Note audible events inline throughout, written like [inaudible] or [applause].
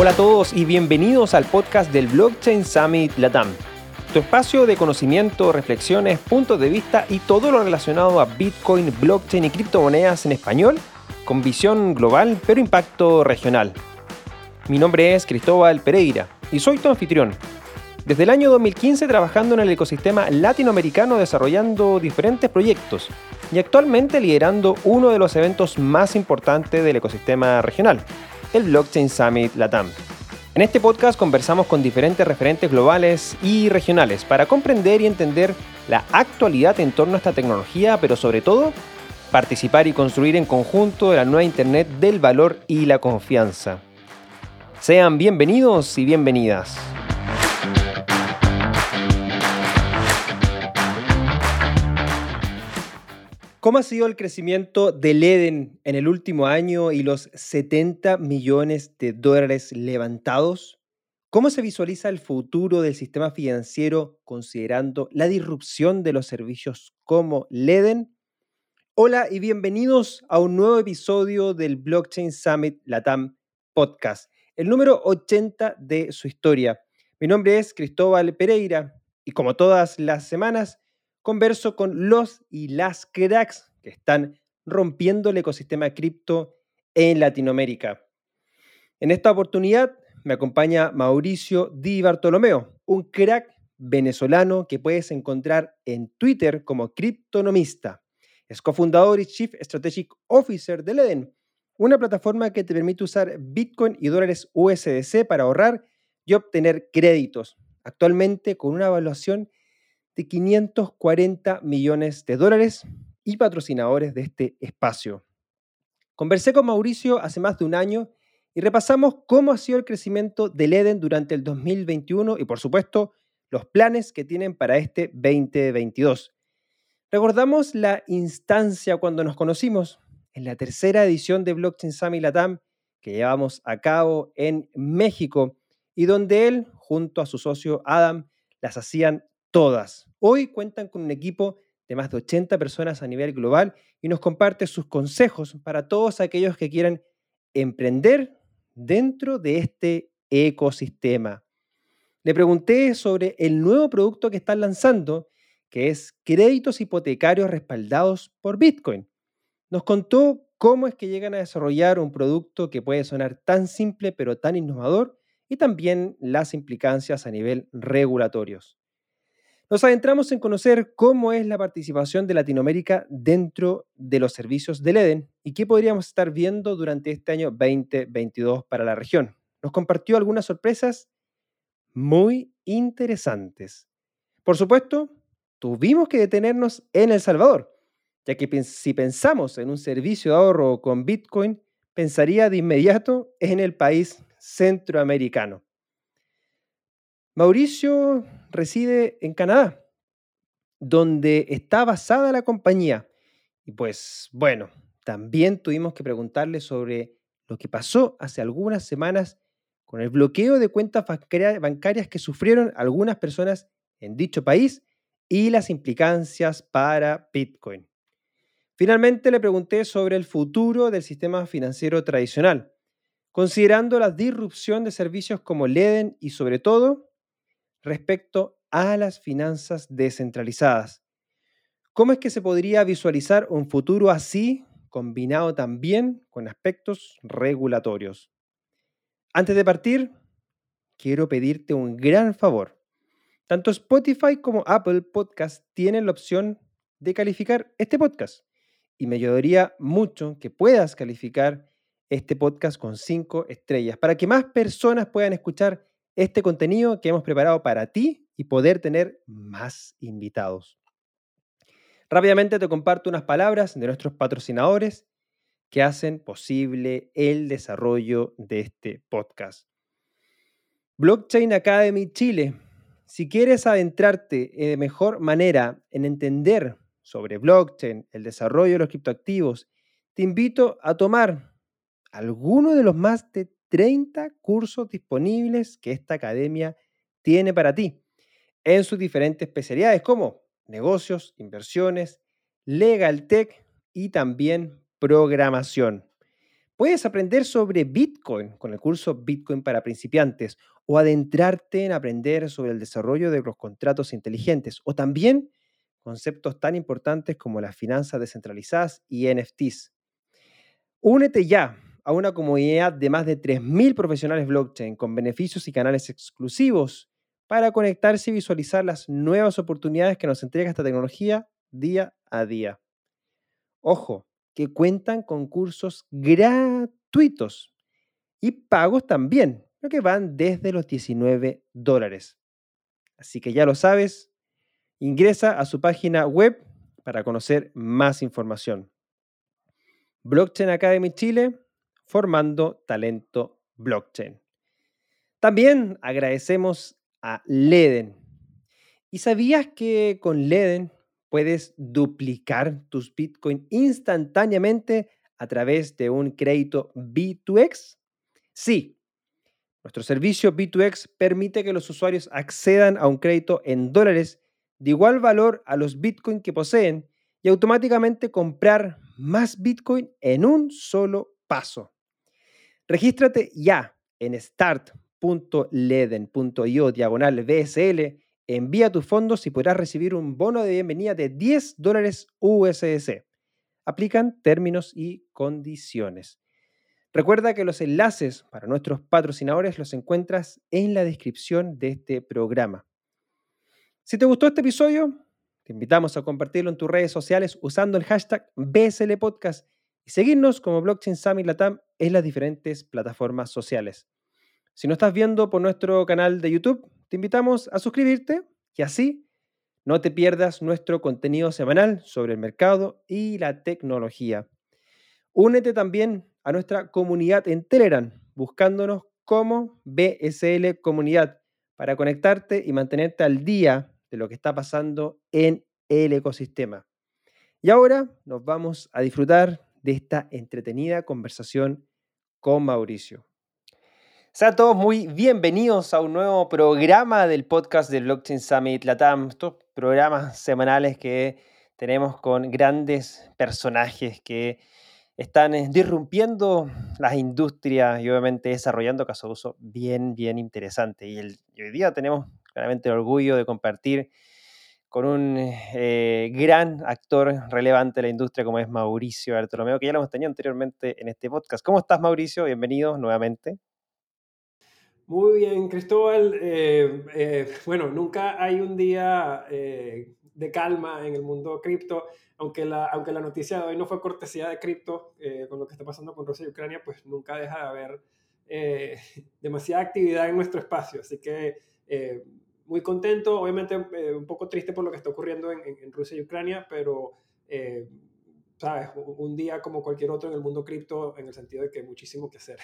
Hola a todos y bienvenidos al podcast del Blockchain Summit Latam. Tu espacio de conocimiento, reflexiones, puntos de vista y todo lo relacionado a Bitcoin, blockchain y criptomonedas en español, con visión global pero impacto regional. Mi nombre es Cristóbal Pereira y soy tu anfitrión. Desde el año 2015 trabajando en el ecosistema latinoamericano desarrollando diferentes proyectos y actualmente liderando uno de los eventos más importantes del ecosistema regional, el Blockchain Summit Latam. En este podcast conversamos con diferentes referentes globales y regionales para comprender y entender la actualidad en torno a esta tecnología, pero sobre todo participar y construir en conjunto la nueva Internet del valor y la confianza. Sean bienvenidos y bienvenidas. ¿Cómo ha sido el crecimiento del Eden en el último año y los 70 millones de dólares levantados? ¿Cómo se visualiza el futuro del sistema financiero considerando la disrupción de los servicios como Leden? Hola y bienvenidos a un nuevo episodio del Blockchain Summit Latam Podcast, el número 80 de su historia. Mi nombre es Cristóbal Pereira y como todas las semanas converso con los y las cracks que están rompiendo el ecosistema cripto en Latinoamérica. En esta oportunidad me acompaña Mauricio Di Bartolomeo, un crack venezolano que puedes encontrar en Twitter como criptonomista. Es cofundador y Chief Strategic Officer de Leden, una plataforma que te permite usar Bitcoin y dólares USDC para ahorrar y obtener créditos, actualmente con una evaluación de 540 millones de dólares y patrocinadores de este espacio. Conversé con Mauricio hace más de un año y repasamos cómo ha sido el crecimiento del Eden durante el 2021 y por supuesto los planes que tienen para este 2022. Recordamos la instancia cuando nos conocimos en la tercera edición de Blockchain Summit Latam que llevamos a cabo en México y donde él, junto a su socio Adam, las hacían todas. Hoy cuentan con un equipo de más de 80 personas a nivel global y nos comparte sus consejos para todos aquellos que quieran emprender dentro de este ecosistema. Le pregunté sobre el nuevo producto que están lanzando, que es créditos hipotecarios respaldados por Bitcoin. Nos contó cómo es que llegan a desarrollar un producto que puede sonar tan simple pero tan innovador y también las implicancias a nivel regulatorios. Nos adentramos en conocer cómo es la participación de Latinoamérica dentro de los servicios del EDEN y qué podríamos estar viendo durante este año 2022 para la región. Nos compartió algunas sorpresas muy interesantes. Por supuesto, tuvimos que detenernos en El Salvador, ya que si pensamos en un servicio de ahorro con Bitcoin, pensaría de inmediato en el país centroamericano. Mauricio reside en Canadá, donde está basada la compañía. Y pues bueno, también tuvimos que preguntarle sobre lo que pasó hace algunas semanas con el bloqueo de cuentas bancarias que sufrieron algunas personas en dicho país y las implicancias para Bitcoin. Finalmente le pregunté sobre el futuro del sistema financiero tradicional, considerando la disrupción de servicios como Leden y sobre todo respecto a las finanzas descentralizadas. ¿Cómo es que se podría visualizar un futuro así, combinado también con aspectos regulatorios? Antes de partir, quiero pedirte un gran favor. Tanto Spotify como Apple Podcast tienen la opción de calificar este podcast y me ayudaría mucho que puedas calificar este podcast con cinco estrellas para que más personas puedan escuchar este contenido que hemos preparado para ti y poder tener más invitados. Rápidamente te comparto unas palabras de nuestros patrocinadores que hacen posible el desarrollo de este podcast. Blockchain Academy Chile. Si quieres adentrarte de mejor manera en entender sobre blockchain, el desarrollo de los criptoactivos, te invito a tomar alguno de los más de 30 cursos disponibles que esta academia tiene para ti en sus diferentes especialidades como negocios, inversiones, legal tech y también programación. Puedes aprender sobre Bitcoin con el curso Bitcoin para principiantes o adentrarte en aprender sobre el desarrollo de los contratos inteligentes o también conceptos tan importantes como las finanzas descentralizadas y NFTs. Únete ya a una comunidad de más de 3.000 profesionales blockchain con beneficios y canales exclusivos para conectarse y visualizar las nuevas oportunidades que nos entrega esta tecnología día a día. Ojo, que cuentan con cursos gratuitos y pagos también, lo que van desde los 19 dólares. Así que ya lo sabes, ingresa a su página web para conocer más información. Blockchain Academy Chile, formando talento blockchain. También agradecemos a Leden. ¿Y sabías que con Leden puedes duplicar tus Bitcoin instantáneamente a través de un crédito B2X? Sí. Nuestro servicio B2X permite que los usuarios accedan a un crédito en dólares de igual valor a los Bitcoin que poseen y automáticamente comprar más Bitcoin en un solo paso. Regístrate ya en start.leden.io diagonal BSL Envía tus fondos y podrás recibir un bono de bienvenida de 10 dólares USDC. Aplican términos y condiciones. Recuerda que los enlaces para nuestros patrocinadores los encuentras en la descripción de este programa. Si te gustó este episodio, te invitamos a compartirlo en tus redes sociales usando el hashtag BSL Podcast y seguirnos como Blockchain Summit Latam en las diferentes plataformas sociales. Si no estás viendo por nuestro canal de YouTube, te invitamos a suscribirte y así no te pierdas nuestro contenido semanal sobre el mercado y la tecnología. Únete también a nuestra comunidad en Telegram, buscándonos como BSL Comunidad, para conectarte y mantenerte al día de lo que está pasando en el ecosistema. Y ahora nos vamos a disfrutar de esta entretenida conversación con Mauricio. Sean todos muy bienvenidos a un nuevo programa del podcast del Blockchain Summit Latam. Estos programas semanales que tenemos con grandes personajes que están eh, disrumpiendo las industrias y obviamente desarrollando casos de uso bien, bien interesante. Y, hoy día tenemos claramente el orgullo de compartir con un eh, gran actor relevante de la industria como es Mauricio Bartolomeo, que ya lo hemos tenido anteriormente en este podcast. ¿Cómo estás, Mauricio? Bienvenido nuevamente. Muy bien, Cristóbal. Eh, eh, bueno, nunca hay un día eh, de calma en el mundo cripto, aunque la, aunque la noticia de hoy no fue cortesía de cripto, con lo que está pasando con Rusia y Ucrania, pues nunca deja de haber [laughs] demasiada actividad en nuestro espacio. Así que muy contento, obviamente un poco triste por lo que está ocurriendo en, en Rusia y Ucrania, pero... ¿Sabes? Un día como cualquier otro en el mundo cripto, en el sentido de que hay muchísimo que hacer.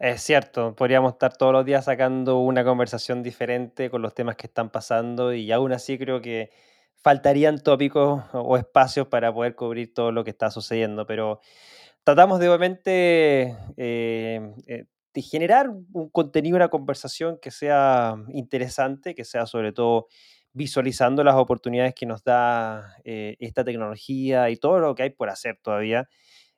Es cierto, podríamos estar todos los días sacando una conversación diferente con los temas que están pasando y aún así creo que faltarían tópicos o espacios para poder cubrir todo lo que está sucediendo, pero tratamos de obviamente eh, eh, de generar un contenido, una conversación que sea interesante, que sea sobre todo visualizando las oportunidades que nos da eh, esta tecnología y todo lo que hay por hacer todavía.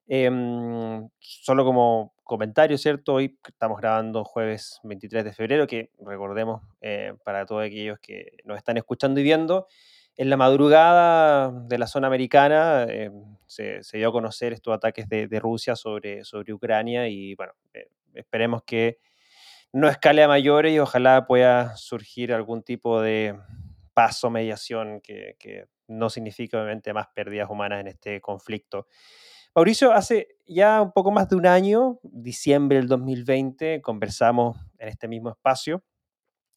Em, solo como comentario, ¿cierto? Hoy estamos grabando jueves 23 de febrero, que recordemos eh, para todos aquellos que nos están escuchando y viendo, en la madrugada de la zona americana eh, se, dio a conocer estos ataques de, Rusia sobre, sobre Ucrania y bueno, eh, esperemos que no escale a mayores y ojalá pueda surgir algún tipo de paso, mediación que, que no signifique obviamente más pérdidas humanas en este conflicto. Mauricio, hace ya un poco más de un año, diciembre del 2020, conversamos en este mismo espacio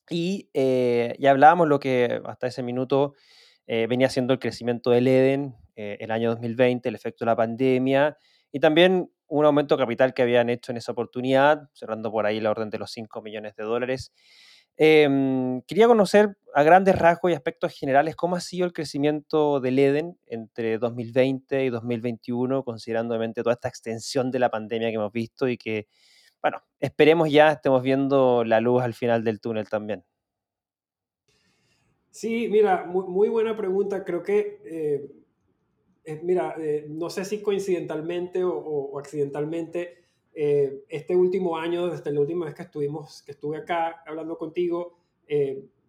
y eh, ya hablábamos lo que hasta ese minuto eh, venía siendo el crecimiento del Eden eh, el año 2020, el efecto de la pandemia y también un aumento de capital que habían hecho en esa oportunidad, cerrando por ahí la orden de los 5 millones de dólares. Em, quería conocer a grandes rasgos y aspectos generales cómo ha sido el crecimiento del Eden entre 2020 y 2021, considerando obviamente toda esta extensión de la pandemia que hemos visto y que, bueno, esperemos ya estemos viendo la luz al final del túnel también. Sí, mira, muy, buena pregunta. Creo que, eh, mira, eh, no sé si coincidentalmente o, accidentalmente, este último año, desde la última vez que, estuvimos, que estuve acá hablando contigo,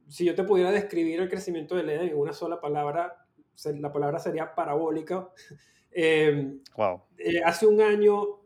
si yo te pudiera describir el crecimiento de Leden en una sola palabra, la palabra sería parabólica. [laughs] wow. hace un año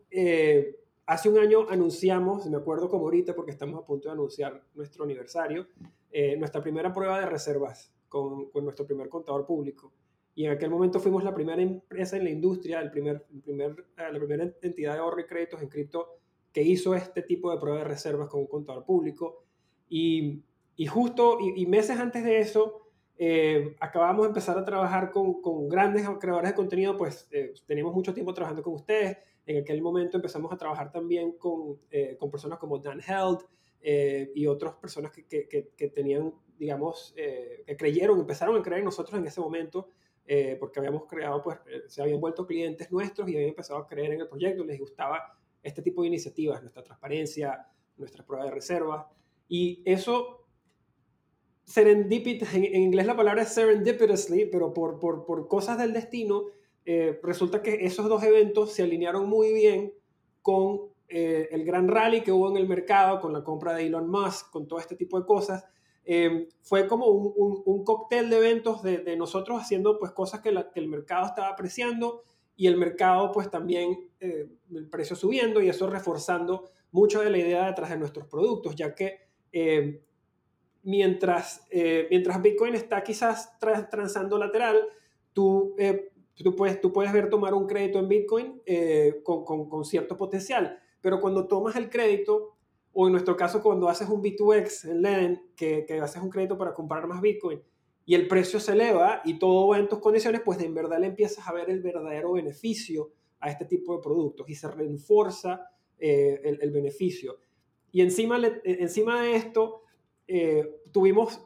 hace un año anunciamos, me acuerdo como ahorita porque estamos a punto de anunciar nuestro aniversario, eh, nuestra primera prueba de reservas con, con, nuestro primer contador público. Y en aquel momento fuimos la primera empresa en la industria, el primer, primer, eh, la primera entidad de ahorro y créditos en cripto que hizo este tipo de prueba de reservas con un contador público. Y, y justo, y, meses antes de eso, eh, acabamos de empezar a trabajar con, con grandes creadores de contenido, pues teníamos mucho tiempo trabajando con ustedes en aquel momento empezamos a trabajar también con, eh, con personas como Dan Held eh, y otras personas que, que, que, tenían, digamos, eh, que creyeron, empezaron a creer en nosotros en ese momento, porque habíamos creado, pues, se habían vuelto clientes nuestros y habían empezado a creer en el proyecto, les gustaba este tipo de iniciativas, nuestra transparencia, nuestra prueba de reserva. Y eso serendipit, en, en, inglés la palabra es serendipitously, pero por, por, por cosas del destino, eh, resulta que esos dos eventos se alinearon muy bien con eh, el gran rally que hubo en el mercado, con la compra de Elon Musk, con todo este tipo de cosas. Eh, fue como un, un, cóctel de eventos de, nosotros haciendo pues cosas que, el mercado estaba apreciando y el mercado pues también el precio subiendo y eso reforzando mucho de la idea detrás de nuestros productos, ya que mientras, mientras Bitcoin está quizás transando lateral, tú Tú puedes, tú puedes ver tomar un crédito en Bitcoin eh, con, con, cierto potencial, pero cuando tomas el crédito, o en nuestro caso cuando haces un B2X en Leden, que, que haces un crédito para comprar más Bitcoin, y el precio se eleva y todo va en tus condiciones, pues en verdad le empiezas a ver el verdadero beneficio a este tipo de productos y se reenforza eh, el, el, beneficio. Y encima, le, encima de esto, eh, tuvimos,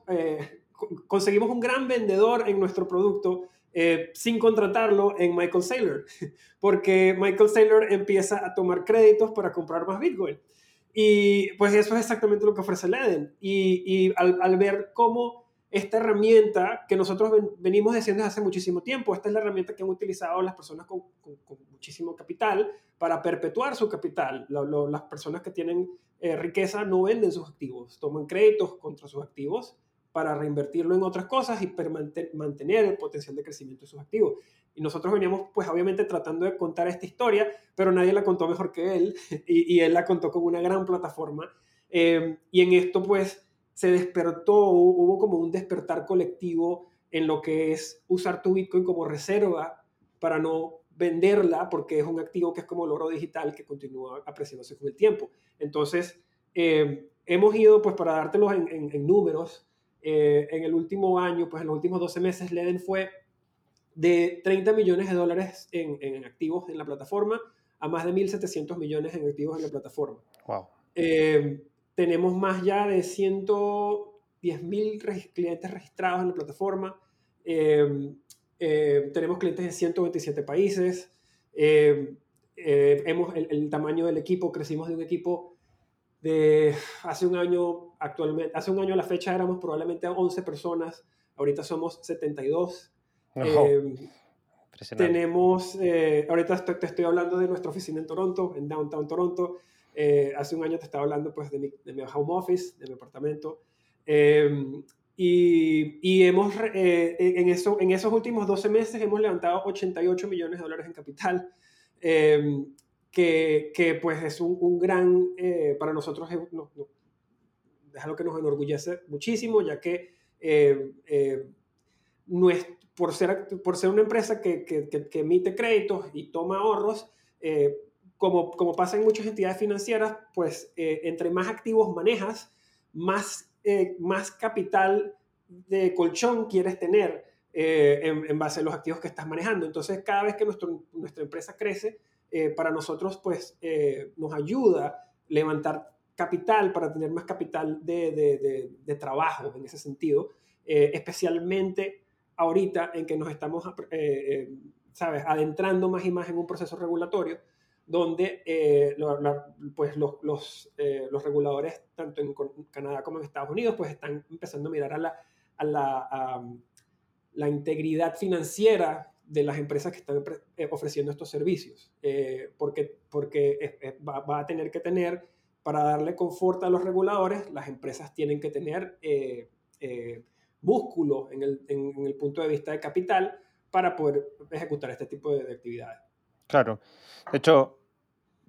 conseguimos un gran vendedor en nuestro producto eh, sin contratarlo en Michael Saylor, [laughs] porque Michael Saylor empieza a tomar créditos para comprar más Bitcoin. Y pues eso es exactamente lo que ofrece Leden. Y, y al, al, ver cómo esta herramienta que nosotros venimos diciendo desde hace muchísimo tiempo, esta es la herramienta que han utilizado las personas con, con, muchísimo capital para perpetuar su capital. las personas que tienen eh, riqueza no venden sus activos, toman créditos contra sus activos para reinvertirlo en otras cosas y mantener el potencial de crecimiento de sus activos. Y nosotros veníamos, pues obviamente, tratando de contar esta historia, pero nadie la contó mejor que él, [laughs] y, él la contó con una gran plataforma. Em, y en esto, pues, se despertó, hubo como un despertar colectivo en lo que es usar tu Bitcoin como reserva para no venderla, porque es un activo que es como el oro digital que continúa apreciándose con el tiempo. Entonces, em, hemos ido, pues, para dártelos en, en números, eh, en el último año, pues en los últimos 12 meses, Leden fue de 30 millones de dólares en, en activos en la plataforma a más de 1.700 millones en activos en la plataforma. Wow. Eh, tenemos más ya de 110.000 clientes registrados en la plataforma. Eh, tenemos clientes en 127 países. hemos, el, el, tamaño del equipo, crecimos de un equipo de hace un año, actualmente, hace un año a la fecha éramos probablemente 11 personas, ahorita somos 72. Eh, tenemos, eh, ahorita te estoy hablando de nuestra oficina en Toronto, en Downtown Toronto. Eh, hace un año te estaba hablando pues de mi, de mi home office, de mi apartamento. Em, y, y, hemos, en, eso, en esos últimos 12 meses hemos levantado 88 millones de dólares en capital. Em, que, que pues es un, un gran, eh, para nosotros es, no, no, es, algo que nos enorgullece muchísimo, ya que eh, eh, no es, por, ser, por ser una empresa que, que, que emite créditos y toma ahorros, eh, como, como pasa en muchas entidades financieras, pues eh, entre más activos manejas, más, más capital de colchón quieres tener en, en, base a los activos que estás manejando. Entonces, cada vez que nuestro, nuestra empresa crece, eh, para nosotros pues eh, nos ayuda levantar capital para tener más capital de, de, de, trabajo en ese sentido, eh, especialmente ahorita en que nos estamos, ¿sabes?, adentrando más y más en un proceso regulatorio donde la, pues los, los, reguladores, tanto en Canadá como en Estados Unidos, pues están empezando a mirar a la, a la, la integridad financiera de las empresas que están eh, ofreciendo estos servicios, eh, porque, porque va, a tener que tener, para darle confort a los reguladores, las empresas tienen que tener eh, músculo en el, en, el, punto de vista de capital para poder ejecutar este tipo de, actividades. Claro. De hecho,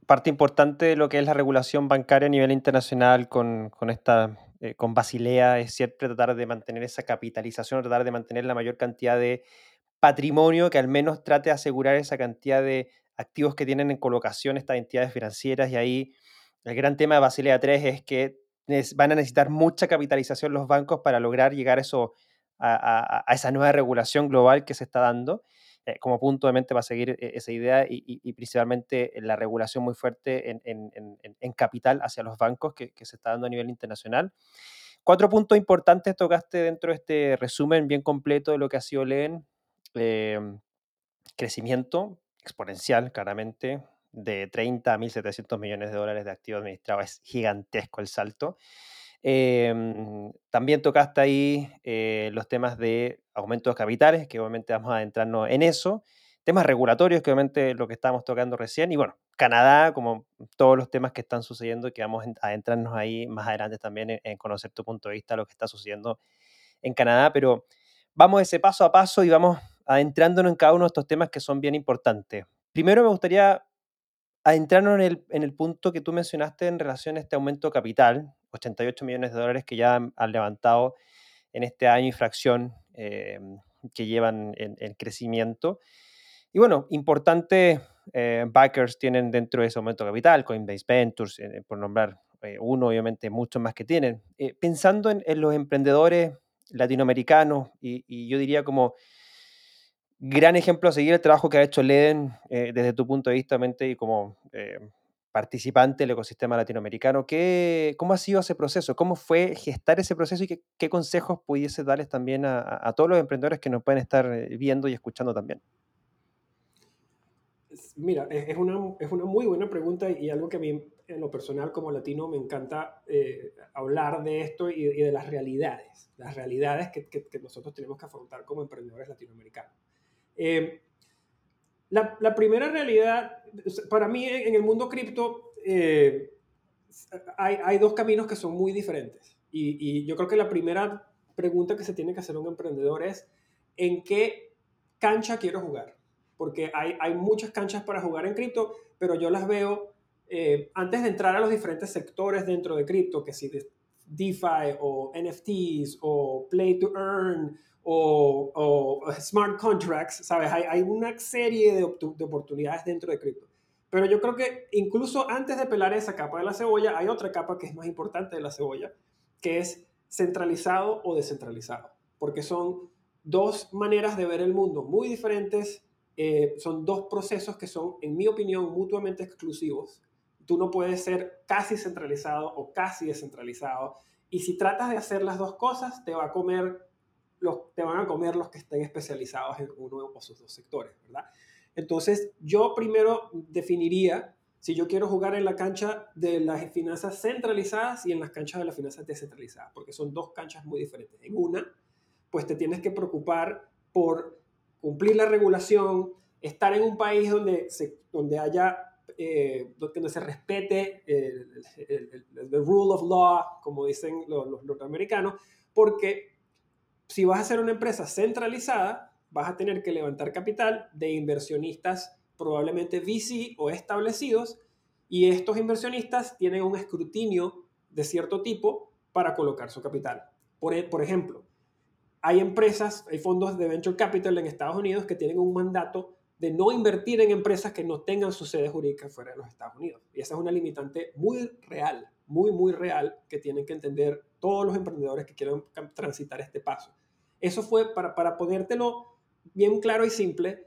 parte importante de lo que es la regulación bancaria a nivel internacional con, con esta con Basilea es siempre tratar de mantener esa capitalización, tratar de mantener la mayor cantidad de patrimonio que al menos trate de asegurar esa cantidad de activos que tienen en colocación estas entidades financieras y ahí el gran tema de Basilea 3 es que van a necesitar mucha capitalización los bancos para lograr llegar a, eso, a, esa nueva regulación global que se está dando. Eh, como punto de mente va a seguir eh, esa idea y, principalmente la regulación muy fuerte en, capital hacia los bancos que, que, se está dando a nivel internacional. Cuatro puntos importantes tocaste dentro de este resumen bien completo de lo que ha sido LEN. Em, crecimiento exponencial, claramente, de 30 a 1.700 millones de dólares de activos administrados. Es gigantesco el salto. Em, también tocaste ahí eh, los temas de aumento de capitales, que obviamente vamos a adentrarnos en eso. Temas regulatorios, que obviamente lo que estábamos tocando recién. Y bueno, Canadá, como todos los temas que están sucediendo, que vamos a adentrarnos ahí más adelante también en, en conocer tu punto de vista, lo que está sucediendo en Canadá. Pero vamos ese paso a paso y vamos adentrándonos en cada uno de estos temas que son bien importantes. Primero me gustaría adentrarnos en el, en el punto que tú mencionaste en relación a este aumento capital, 88 millones de dólares que ya han, levantado en este año y fracción eh, que llevan en, crecimiento. Y bueno, importantes eh, backers tienen dentro de ese aumento capital, Coinbase Ventures, eh, por nombrar uno, obviamente muchos más que tienen. pensando en, los emprendedores latinoamericanos y, yo diría como gran ejemplo a seguir el trabajo que ha hecho Leden eh, desde tu punto de vista y como eh, participante del ecosistema latinoamericano. ¿Qué, ¿Cómo ha sido ese proceso? ¿Cómo fue gestar ese proceso y qué, consejos pudiese darles también a, todos los emprendedores que nos pueden estar eh, viendo y escuchando también? Mira, es una, es una muy buena pregunta y algo que a mí en lo personal como latino me encanta hablar de esto y, de las realidades, las realidades que nosotros tenemos que afrontar como emprendedores latinoamericanos. Eh, la, primera realidad, para mí en el mundo cripto eh, hay, dos caminos que son muy diferentes. Y, yo creo que la primera pregunta que se tiene que hacer un emprendedor es, ¿en qué cancha quiero jugar? Porque hay, hay muchas canchas para jugar en cripto, pero yo las veo eh, antes de entrar a los diferentes sectores dentro de cripto, que si de DeFi o NFTs o Play to Earn o, smart contracts, ¿sabes? Hay, hay una serie de, oportunidades dentro de cripto. Pero yo creo que incluso antes de pelar esa capa de la cebolla, hay otra capa que es más importante de la cebolla, que es centralizado o descentralizado, porque son dos maneras de ver el mundo muy diferentes, eh, son dos procesos que son, en mi opinión, mutuamente exclusivos. Tú no puedes ser casi centralizado o casi descentralizado, y si tratas de hacer las dos cosas, te va a comer los, te van a comer los que estén especializados en uno o sus dos sectores, ¿verdad? Entonces, yo primero definiría si yo quiero jugar en la cancha de las finanzas centralizadas y en las canchas de las finanzas descentralizadas, porque son dos canchas muy diferentes. En una, pues te tienes que preocupar por cumplir la regulación, estar en un país donde, se, donde haya, eh, donde se respete el, el, rule of law, como dicen los, los norteamericanos, porque si vas a ser una empresa centralizada, vas a tener que levantar capital de inversionistas probablemente VC o establecidos y estos inversionistas tienen un escrutinio de cierto tipo para colocar su capital. Por, e, por ejemplo, hay empresas, hay fondos de venture capital en Estados Unidos que tienen un mandato de no invertir en empresas que no tengan su sede jurídica fuera de los Estados Unidos. Y esa es una limitante muy real, muy, muy real, que tienen que entender todos los emprendedores que quieran transitar este paso. Eso fue para, para ponértelo bien claro y simple.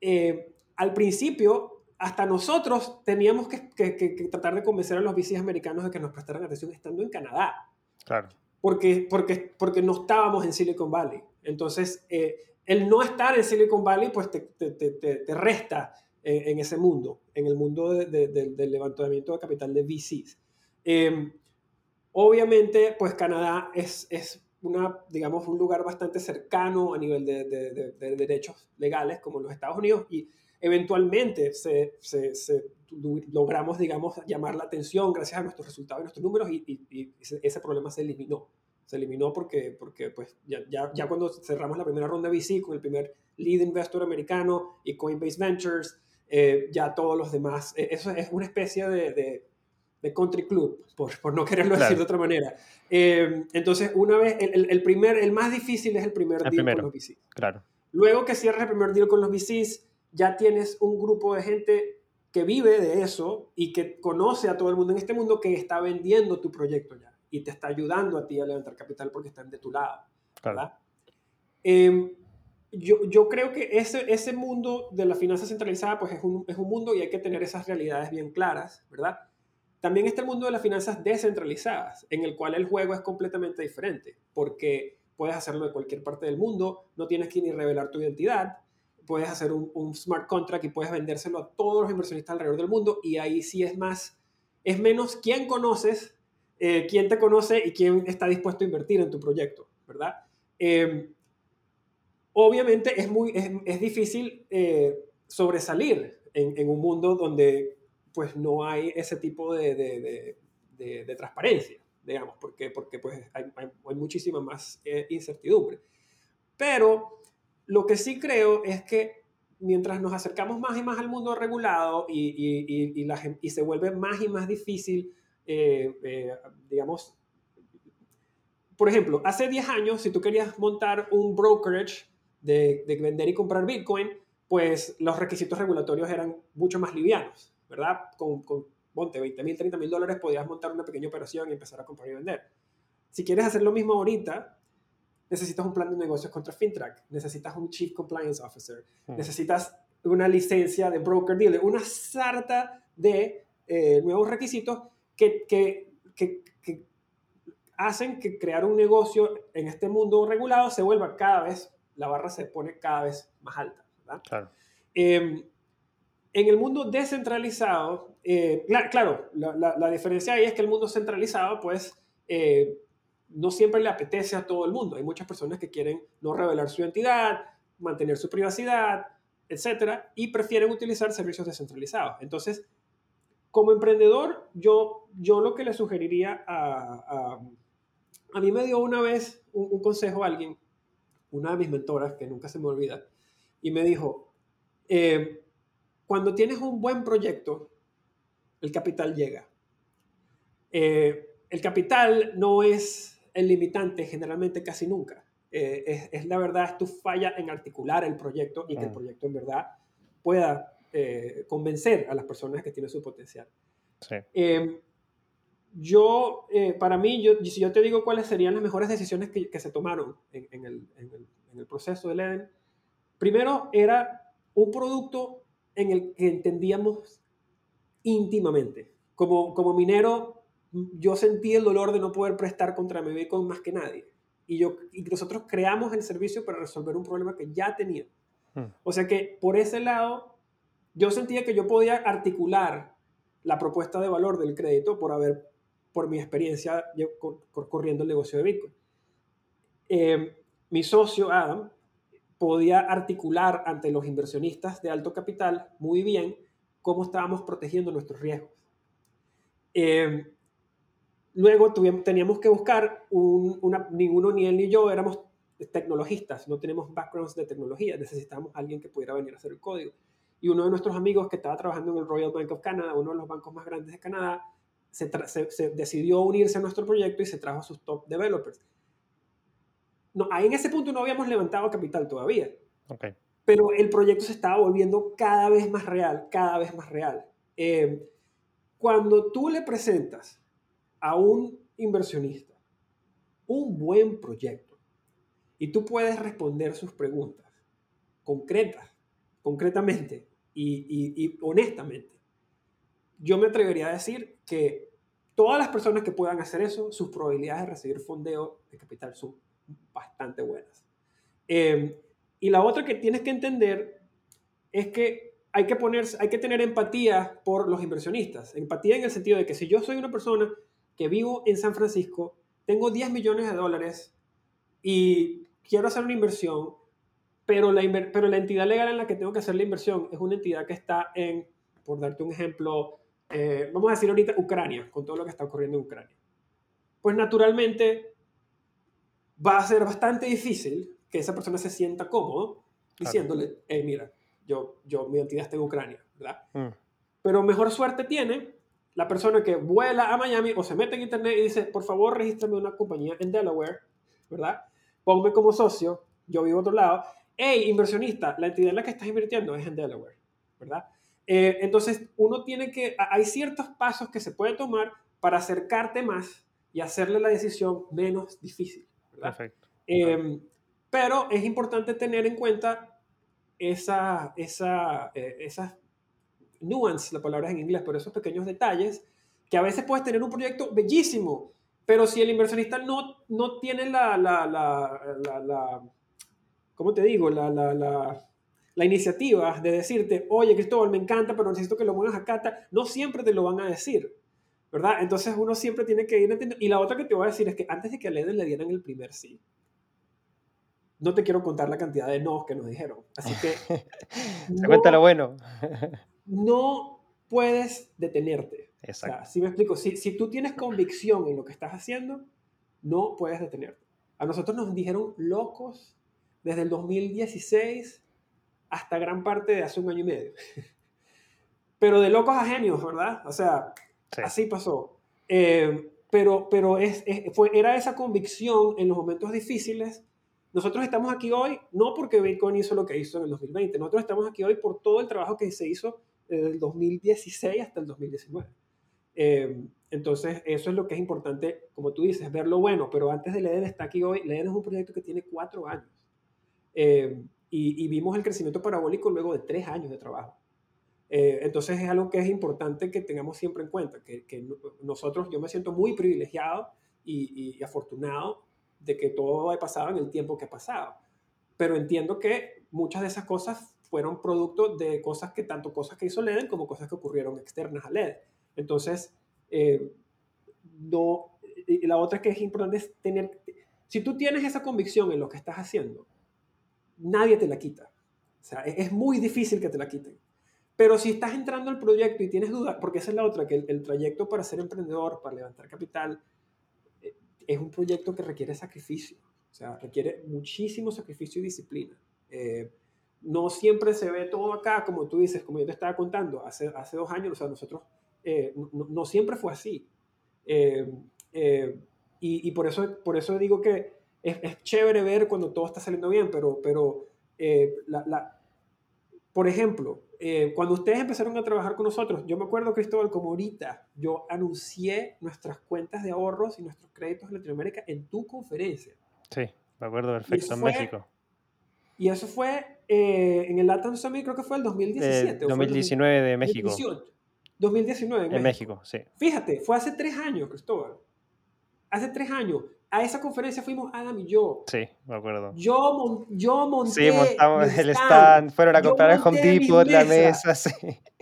Eh, al principio, hasta nosotros teníamos que, que, tratar de convencer a los VCs americanos de que nos prestaran atención estando en Canadá. Claro. Porque, porque, porque no estábamos en Silicon Valley. Entonces, eh, el no estar en Silicon Valley, pues te, te, te, te resta en, ese mundo, en el mundo del levantamiento de capital de VCs. Eh, obviamente, pues Canadá es, es una, digamos, un lugar bastante cercano a nivel de, de, derechos legales como los Estados Unidos y eventualmente se, se, logramos, digamos, llamar la atención gracias a nuestros resultados y nuestros números y, ese problema se eliminó. Se eliminó porque, porque pues, ya, ya, ya, cuando cerramos la primera ronda de VC con el primer lead investor americano y Coinbase Ventures, eh, ya todos los demás, eh, eso es una especie de, de, country club, por, por no quererlo decir de otra manera. Eh, entonces, una vez, el, el, primer, el más difícil es el primer deal con los VCs. Claro. Luego que cierres el primer deal con los VCs, ya tienes un grupo de gente que vive de eso y que conoce a todo el mundo en este mundo que está vendiendo tu proyecto ya y te está ayudando a ti a levantar capital porque están de tu lado. ¿verdad? Em, yo, yo, creo que ese, ese mundo de la finanza centralizada pues es un, es un mundo y hay que tener esas realidades bien claras, ¿verdad? También está el mundo de las finanzas descentralizadas, en el cual el juego es completamente diferente, porque puedes hacerlo de cualquier parte del mundo, no tienes que ni revelar tu identidad, puedes hacer un, smart contract y puedes vendérselo a todos los inversionistas alrededor del mundo y ahí sí es más, es menos quién conoces, eh, quién te conoce y quién está dispuesto a invertir en tu proyecto, ¿verdad? Em, obviamente es, muy, es, difícil eh, sobresalir en, un mundo donde pues no hay ese tipo de, de, de, transparencia, digamos, porque, porque pues hay, muchísima más eh, incertidumbre. Pero lo que sí creo es que mientras nos acercamos más y más al mundo regulado y, y, y, se vuelve más y más difícil, eh, eh, digamos, por ejemplo, hace 10 años, si tú querías montar un brokerage de, vender y comprar Bitcoin, pues los requisitos regulatorios eran mucho más livianos, ¿verdad? Con, con monte, 20 mil, 30 mil dólares podías montar una pequeña operación y empezar a comprar y vender. Si quieres hacer lo mismo ahorita, necesitas un plan de negocios contra FinTrack, necesitas un Chief Compliance Officer, hmm. necesitas una licencia de broker dealer, una sarta de eh, nuevos requisitos que, que, que, que, hacen que crear un negocio en este mundo regulado se vuelva cada vez, la barra se pone cada vez más alta. Claro. Eh, en el mundo descentralizado, eh, claro, la, la, diferencia ahí es que el mundo centralizado, pues, eh, no siempre le apetece a todo el mundo. Hay muchas personas que quieren no revelar su identidad, mantener su privacidad, etcétera, y prefieren utilizar servicios descentralizados. Entonces, como emprendedor, yo, yo lo que le sugeriría a, a, mí me dio una vez un, consejo a alguien, una de mis mentoras, que nunca se me olvida, y me dijo, eh, cuando tienes un buen proyecto, el capital llega. Eh, el capital no es el limitante generalmente casi nunca. Eh, es, la verdad, es tu falla en articular el proyecto y que el mm. proyecto en verdad pueda eh, convencer a las personas que tienen su potencial. Em, yo, eh, para mí, yo, si yo te digo cuáles serían las mejores decisiones que, que se tomaron en, en, el, en, el, en, el, proceso del Eden, primero era un producto en el que entendíamos íntimamente. Como, como minero, yo sentí el dolor de no poder prestar contra mi Bitcoin más que nadie. Y, yo, y nosotros creamos el servicio para resolver un problema que ya tenía. Hmm. O sea que por ese lado, yo sentía que yo podía articular la propuesta de valor del crédito por haber, por mi experiencia corriendo el negocio de Bitcoin. Em, mi socio Adam podía articular ante los inversionistas de alto capital muy bien cómo estábamos protegiendo nuestros riesgos. Eh, Luego teníamos que buscar, un, una, ninguno, ni él ni yo éramos tecnologistas, no tenemos backgrounds de tecnología, necesitábamos alguien que pudiera venir a hacer el código. Y uno de nuestros amigos que estaba trabajando en el Royal Bank of Canada, uno de los bancos más grandes de Canadá, se, decidió unirse a nuestro proyecto y se trajo a sus top developers. No, ahí en ese punto no habíamos levantado capital todavía. Okay. Pero el proyecto se estaba volviendo cada vez más real, cada vez más real. Eh, cuando tú le presentas a un inversionista un buen proyecto y tú puedes responder sus preguntas concretas, concretamente y, honestamente, yo me atrevería a decir que todas las personas que puedan hacer eso, sus probabilidades de recibir fondeo de capital son bastante buenas. Em, y la otra que tienes que entender es que hay que, ponerse, hay que tener empatía por los inversionistas. Empatía en el sentido de que si yo soy una persona que vivo en San Francisco, tengo 10 millones de dólares y quiero hacer una inversión, pero la, pero la entidad legal en la que tengo que hacer la inversión es una entidad que está en, por darte un ejemplo, eh, vamos a decir ahorita Ucrania, con todo lo que está ocurriendo en Ucrania. Pues naturalmente va a ser bastante difícil que esa persona se sienta cómodo diciéndole, hey, mira, yo, yo, mi entidad está en Ucrania, ¿verdad? Mm. Pero mejor suerte tiene la persona que vuela a Miami o se mete en internet y dice, por favor, regístrame una compañía en Delaware, ¿verdad? Ponme como socio, yo vivo a otro lado. Hey, inversionista, la entidad en la que estás invirtiendo es en Delaware, ¿verdad? Eh, entonces, uno tiene que, hay ciertos pasos que se puede tomar para acercarte más y hacerle la decisión menos difícil. Perfecto. Em, pero es importante tener en cuenta esa, esa, eh, esas nuance, la palabra es en inglés, pero esos pequeños detalles que a veces puedes tener un proyecto bellísimo, pero si el inversionista no, no tiene la, la, la, la, ¿cómo te digo? La, la, la, la, iniciativa de decirte, oye Cristóbal, me encanta, pero necesito que lo muevas acá, no siempre te lo van a decir, ¿verdad? Entonces uno siempre tiene que ir entendiendo. Y la otra que te voy a decir es que antes de que a Leden le dieran el primer sí, no te quiero contar la cantidad de no que nos dijeron. Así que... Se [laughs] cuenta lo bueno. [laughs] no puedes detenerte. Exacto. si me explico, si, si tú tienes convicción en lo que estás haciendo, no puedes detenerte. A nosotros nos dijeron locos desde el 2016 hasta gran parte de hace un año y medio. [laughs] Pero de locos a genios, ¿verdad? O sea, así pasó. Eh, pero pero es, fue, era esa convicción en los momentos difíciles nosotros estamos aquí hoy no porque Bitcoin hizo lo que hizo en el 2020, nosotros estamos aquí hoy por todo el trabajo que se hizo desde el 2016 hasta el 2019. Eh, entonces, eso es lo que es importante, como tú dices, ver lo bueno, pero antes de Leden está aquí hoy, Leden es un proyecto que tiene cuatro años. Eh, y, vimos el crecimiento parabólico luego de tres años de trabajo. Eh, entonces es algo que es importante que tengamos siempre en cuenta, que, nosotros, yo me siento muy privilegiado y, afortunado de que todo ha pasado en el tiempo que ha pasado. Pero entiendo que muchas de esas cosas fueron producto de cosas que, tanto cosas que hizo Leden como cosas que ocurrieron externas a LED. Entonces, eh, no, y la otra que es importante es tener, si tú tienes esa convicción en lo que estás haciendo, nadie te la quita. O sea, es, muy difícil que te la quiten. Pero si estás entrando al proyecto y tienes dudas, porque esa es la otra, que el, el trayecto para ser emprendedor, para levantar capital, es un proyecto que requiere sacrificio, o sea, requiere muchísimo sacrificio y disciplina. Eh, no siempre se ve todo acá, como tú dices, como yo te estaba contando, hace, hace dos años, o sea, nosotros, eh, no, siempre fue así. Eh, y, y, por, eso, por eso digo que es, es, chévere ver cuando todo está saliendo bien, pero, pero la, la, por ejemplo, eh, cuando ustedes empezaron a trabajar con nosotros, yo me acuerdo, Cristóbal, como ahorita, yo anuncié nuestras cuentas de ahorros y nuestros créditos en Latinoamérica en tu conferencia. Sí, me acuerdo perfecto, en México. Y eso fue eh, en el Latin Summit, creo que fue el 2017. 2019 de México. 2019 en, en México. sí. Fíjate, fue hace tres años, Cristóbal. Hace tres años a esa conferencia fuimos Adam y yo. Sí, me acuerdo. Yo, yo monté. Sí, montamos el stand, fueron a comprar el Home Depot, la mesa, sí.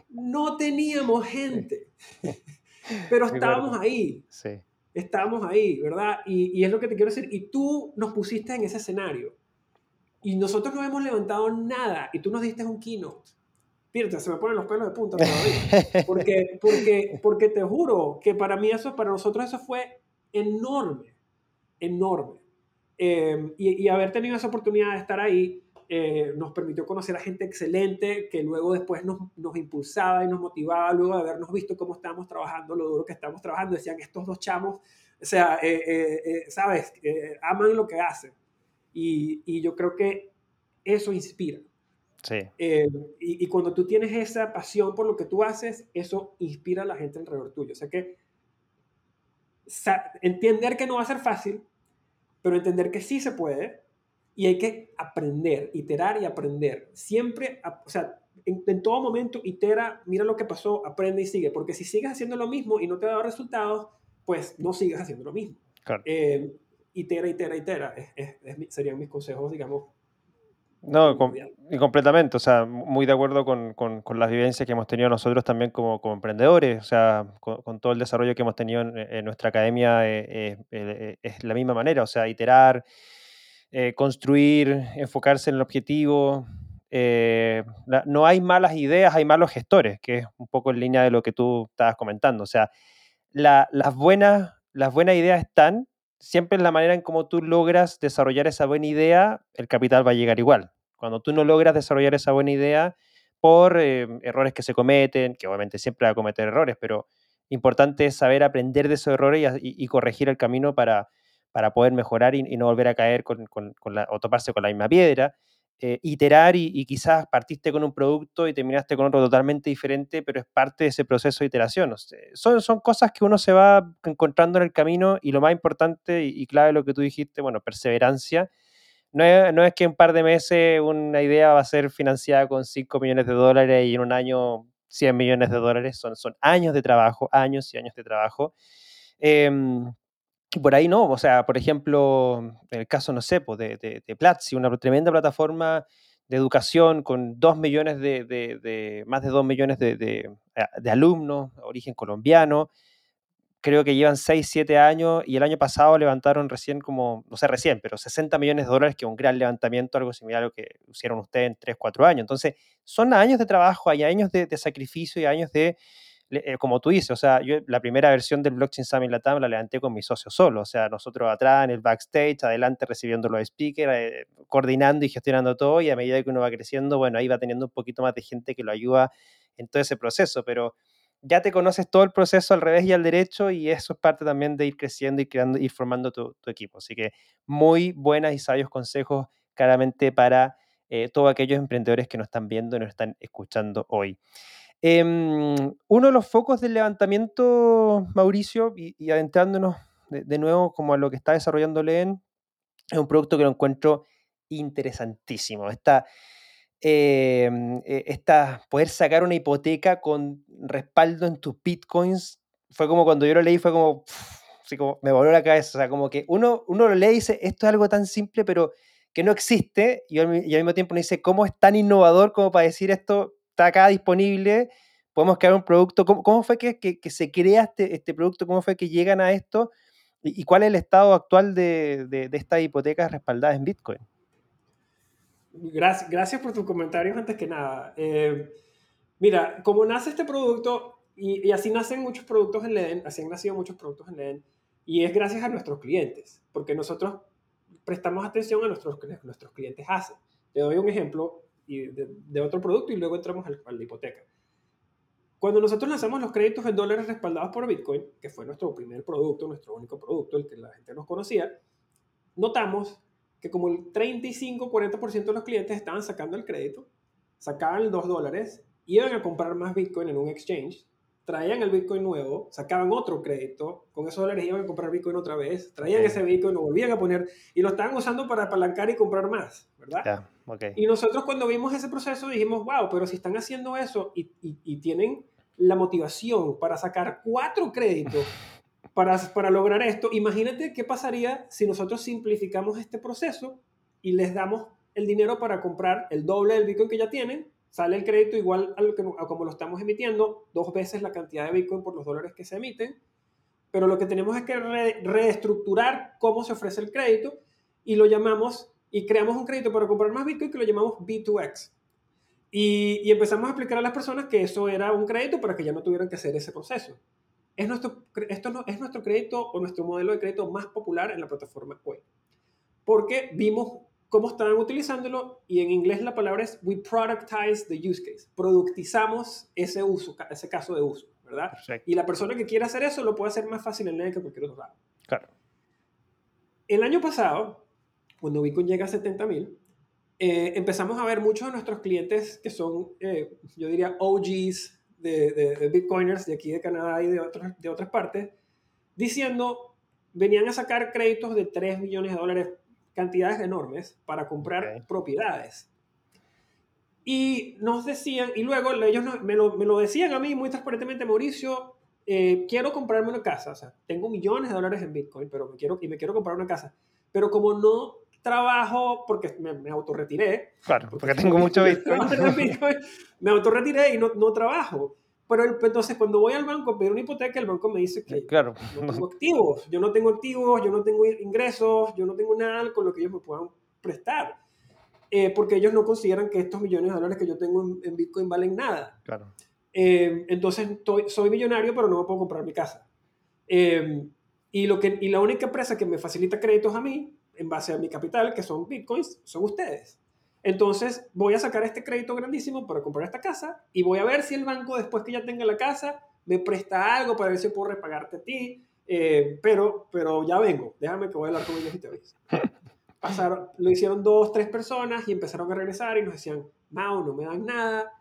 No teníamos gente, [laughs] pero estábamos ahí. Sí. Estábamos ahí, ¿verdad? Y, y, es lo que te quiero decir. Y tú nos pusiste en ese escenario. Y nosotros no hemos levantado nada. Y tú nos diste un keynote. Fíjate, se me ponen los pelos de punta todavía. Porque, porque, porque te juro que para mí eso, para nosotros eso fue enorme enorme. Em, y, haber tenido esa oportunidad de estar ahí eh, nos permitió conocer a gente excelente que luego después nos, nos, impulsaba y nos motivaba, luego de habernos visto cómo estábamos trabajando, lo duro que estábamos trabajando. Decían, estos dos chamos, o sea, eh, eh, ¿sabes? aman lo que hacen. Y, y, yo creo que eso inspira. Sí. Y, y, cuando tú tienes esa pasión por lo que tú haces, eso inspira a la gente alrededor tuyo. O sea que entender que no va a ser fácil, pero entender que sí se puede y hay que aprender, iterar y aprender. Siempre, o sea, en, todo momento itera, mira lo que pasó, aprende y sigue, porque si sigues haciendo lo mismo y no te da resultados, pues no sigas haciendo lo mismo. Eh, itera, itera, itera, serían mis consejos, digamos, no, y completamente, o sea, muy de acuerdo con, con, con, las vivencias que hemos tenido nosotros también como, como emprendedores, o sea, con, todo el desarrollo que hemos tenido en, nuestra academia eh, eh, eh, es la misma manera, o sea, iterar, construir, enfocarse en el objetivo. No hay malas ideas, hay malos gestores, que es un poco en línea de lo que tú estabas comentando. O sea, las, buenas, las buenas ideas están, siempre en la manera en cómo tú logras desarrollar esa buena idea, el capital va a llegar igual. Cuando tú no logras desarrollar esa buena idea por eh, errores que se cometen, que obviamente siempre va a cometer errores, pero importante es saber aprender de esos errores y, corregir el camino para, para poder mejorar y, no volver a caer con, con, la, o toparse con la misma piedra. Eh, iterar y, quizás partiste con un producto y terminaste con otro totalmente diferente, pero es parte de ese proceso de iteración. son, son cosas que uno se va encontrando en el camino y lo más importante y, y clave lo que tú dijiste, bueno, perseverancia. No es, no es, que en un par de meses una idea va a ser financiada con 5 millones de dólares y en un año 100 millones de dólares. Son, son años de trabajo, años y años de trabajo. Eh, por ahí no, o sea, por ejemplo, el caso, no sé, pues de, de, Platzi, una tremenda plataforma de educación con dos millones de, de más de dos millones de, alumnos, origen colombiano. Creo que llevan 6, 7 años y el año pasado levantaron recién como, no sé recién, pero 60 millones de dólares, que es un gran levantamiento, algo similar a lo que hicieron ustedes en 3, 4 años. Entonces, son años de trabajo, hay años de, sacrificio y años de, eh, como tú dices, o sea, yo la primera versión del Blockchain Summit Latam la levanté con mi socio solo, o sea, nosotros atrás en el backstage, adelante recibiendo los speakers, eh, coordinando y gestionando todo, y a medida que uno va creciendo, bueno, ahí va teniendo un poquito más de gente que lo ayuda en todo ese proceso, pero ya te conoces todo el proceso al revés y al derecho, y eso es parte también de ir creciendo y creando, ir formando tu, equipo. Así que muy buenas y sabios consejos claramente para eh, todos aquellos emprendedores que nos están viendo y nos están escuchando hoy. Em, uno de los focos del levantamiento, Mauricio, y, adentrándonos de, nuevo como a lo que está desarrollando Leen, es un producto que lo encuentro interesantísimo. Esta, em, e, esta, poder sacar una hipoteca con respaldo en tus bitcoins, fue como cuando yo lo leí, fue como, así como me voló la cabeza. O sea, como que uno, uno lo lee y dice, esto es algo tan simple, pero que no existe, y al, mismo tiempo uno dice, ¿cómo es tan innovador como para decir esto? está acá disponible, podemos crear un producto. ¿Cómo, fue que, que, se crea este, este, producto? ¿Cómo fue que llegan a esto? ¿Y, cuál es el estado actual de, de, de estas hipotecas respaldadas en Bitcoin? Gracias, gracias por tus comentarios antes que nada. Eh, mira, como nace este producto, y, así nacen muchos productos en Leden, así han nacido muchos productos en Leden, y es gracias a nuestros clientes, porque nosotros prestamos atención a nuestros, nuestros clientes hacen. Te doy un ejemplo y de, otro producto y luego entramos al, a la hipoteca. Cuando nosotros lanzamos los créditos en dólares respaldados por Bitcoin, que fue nuestro primer producto, nuestro único producto, el que la gente nos conocía, notamos que como el 35-40% de los clientes estaban sacando el crédito, sacaban los dólares, iban a comprar más Bitcoin en un exchange traían el Bitcoin nuevo, sacaban otro crédito, con esos dólares iban a comprar Bitcoin otra vez, traían ese Bitcoin, lo volvían a poner y lo estaban usando para apalancar y comprar más, ¿verdad? Y nosotros cuando vimos ese proceso dijimos, wow, pero si están haciendo eso y, y, tienen la motivación para sacar cuatro créditos para, lograr esto, imagínate qué pasaría si nosotros simplificamos este proceso y les damos el dinero para comprar el doble del Bitcoin que ya tienen sale el crédito igual a, lo que, como lo estamos emitiendo, dos veces la cantidad de Bitcoin por los dólares que se emiten, pero lo que tenemos es que reestructurar cómo se ofrece el crédito y lo llamamos, y creamos un crédito para comprar más Bitcoin que lo llamamos B2X. Y, y, empezamos a explicar a las personas que eso era un crédito para que ya no tuvieran que hacer ese proceso. Es nuestro, esto no, es nuestro crédito o nuestro modelo de crédito más popular en la plataforma hoy. Porque vimos cómo estaban utilizándolo y en inglés la palabra es we productize the use case. Productizamos ese uso, ese caso de uso, ¿verdad? Y la persona que quiera hacer eso lo puede hacer más fácil en línea que cualquier otro lado. Claro. El año pasado, cuando Bitcoin llega a 70 mil, eh, empezamos a ver muchos de nuestros clientes que son, eh, yo diría, OGs de, de, Bitcoiners de aquí de Canadá y de, otras de otras partes, diciendo, venían a sacar créditos de 3 millones de dólares cantidades enormes para comprar propiedades. Y nos decían, y luego ellos me, lo, me, lo, decían a mí muy transparentemente, Mauricio, eh, quiero comprarme una casa, o sea, tengo millones de dólares en Bitcoin, pero me quiero, y me quiero comprar una casa, pero como no trabajo, porque me, me autorretiré. Claro, porque, [laughs] tengo mucho Bitcoin. me autorretiré y no, no trabajo. Pero entonces cuando voy al banco a pedir una hipoteca, el banco me dice que no [laughs] tengo activos, yo no tengo activos, yo no tengo ingresos, yo no tengo nada con lo que ellos me puedan prestar. Eh, porque ellos no consideran que estos millones de dólares que yo tengo en, Bitcoin valen nada. Claro. Eh, entonces soy millonario, pero no me puedo comprar mi casa. Eh, y, lo que, y la única empresa que me facilita créditos a mí, en base a mi capital, que son Bitcoins, son ustedes. Entonces voy a sacar este crédito grandísimo para comprar esta casa y voy a ver si el banco, después que ya tenga la casa, me presta algo para ver si puedo repagarte a ti. pero, pero ya vengo, déjame que voy a hablar con ellos y te aviso. [laughs] Pasaron, lo hicieron dos, tres personas y empezaron a regresar y nos decían, Mau, no me dan nada,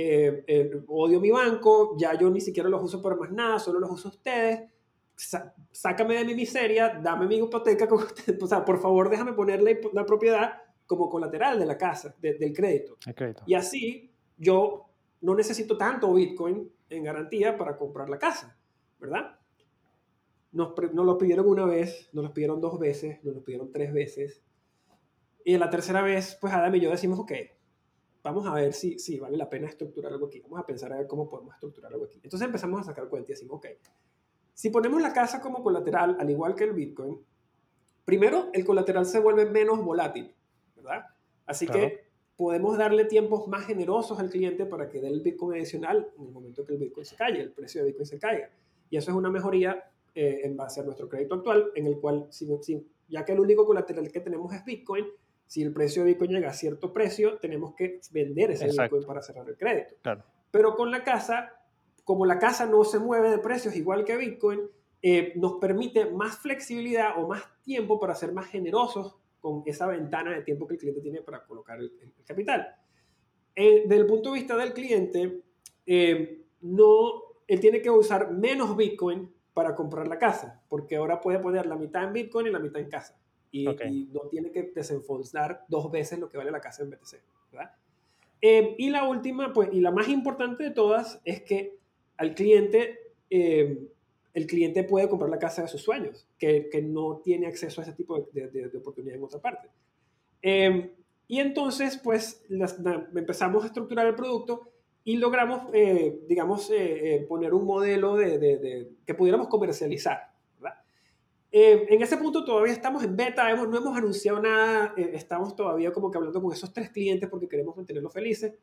eh, eh, odio mi banco, ya yo ni siquiera los uso para más nada, solo los uso ustedes, sácame de mi miseria, dame mi hipoteca con [laughs] o sea, por favor déjame ponerle la propiedad como colateral de la casa, del crédito. crédito. Y así yo no necesito tanto Bitcoin en garantía para comprar la casa, ¿verdad? Nos, nos lo pidieron una vez, nos lo pidieron dos veces, nos lo pidieron tres veces. Y la tercera vez, pues Adam y yo decimos, ok, vamos a ver si, si vale la pena estructurar algo aquí. Vamos a pensar a ver cómo podemos estructurar algo aquí. Entonces empezamos a sacar cuenta y decimos, ok, si ponemos la casa como colateral, al igual que el Bitcoin, primero el colateral se vuelve menos volátil, ¿verdad? Así que podemos darle tiempos más generosos al cliente para que dé el Bitcoin adicional en el momento que el Bitcoin se caiga, el precio de Bitcoin se caiga. Y eso es una mejoría eh, en base a nuestro crédito actual, en el cual, si, si, ya que el único colateral que tenemos es Bitcoin, si el precio de Bitcoin llega a cierto precio, tenemos que vender ese Bitcoin para cerrar el crédito. Pero con la casa, como la casa no se mueve de precios igual que Bitcoin, eh, nos permite más flexibilidad o más tiempo para ser más generosos con esa ventana de tiempo que el cliente tiene para colocar el, capital. Eh, desde el punto de vista del cliente, eh, no, él tiene que usar menos Bitcoin para comprar la casa, porque ahora puede poner la mitad en Bitcoin y la mitad en casa y, no tiene que desenfondar dos veces lo que vale la casa en BTC, ¿verdad? Eh, y la última, pues, y la más importante de todas es que al cliente, eh, el cliente puede comprar la casa de sus sueños, que, que no tiene acceso a ese tipo de, de, oportunidad en otra parte. Eh, y entonces, pues, empezamos a estructurar el producto y logramos, digamos, poner un modelo de, que pudiéramos comercializar. Eh, en ese punto todavía estamos en beta, hemos, no hemos anunciado nada, eh, estamos todavía como que hablando con esos tres clientes porque queremos mantenerlos felices.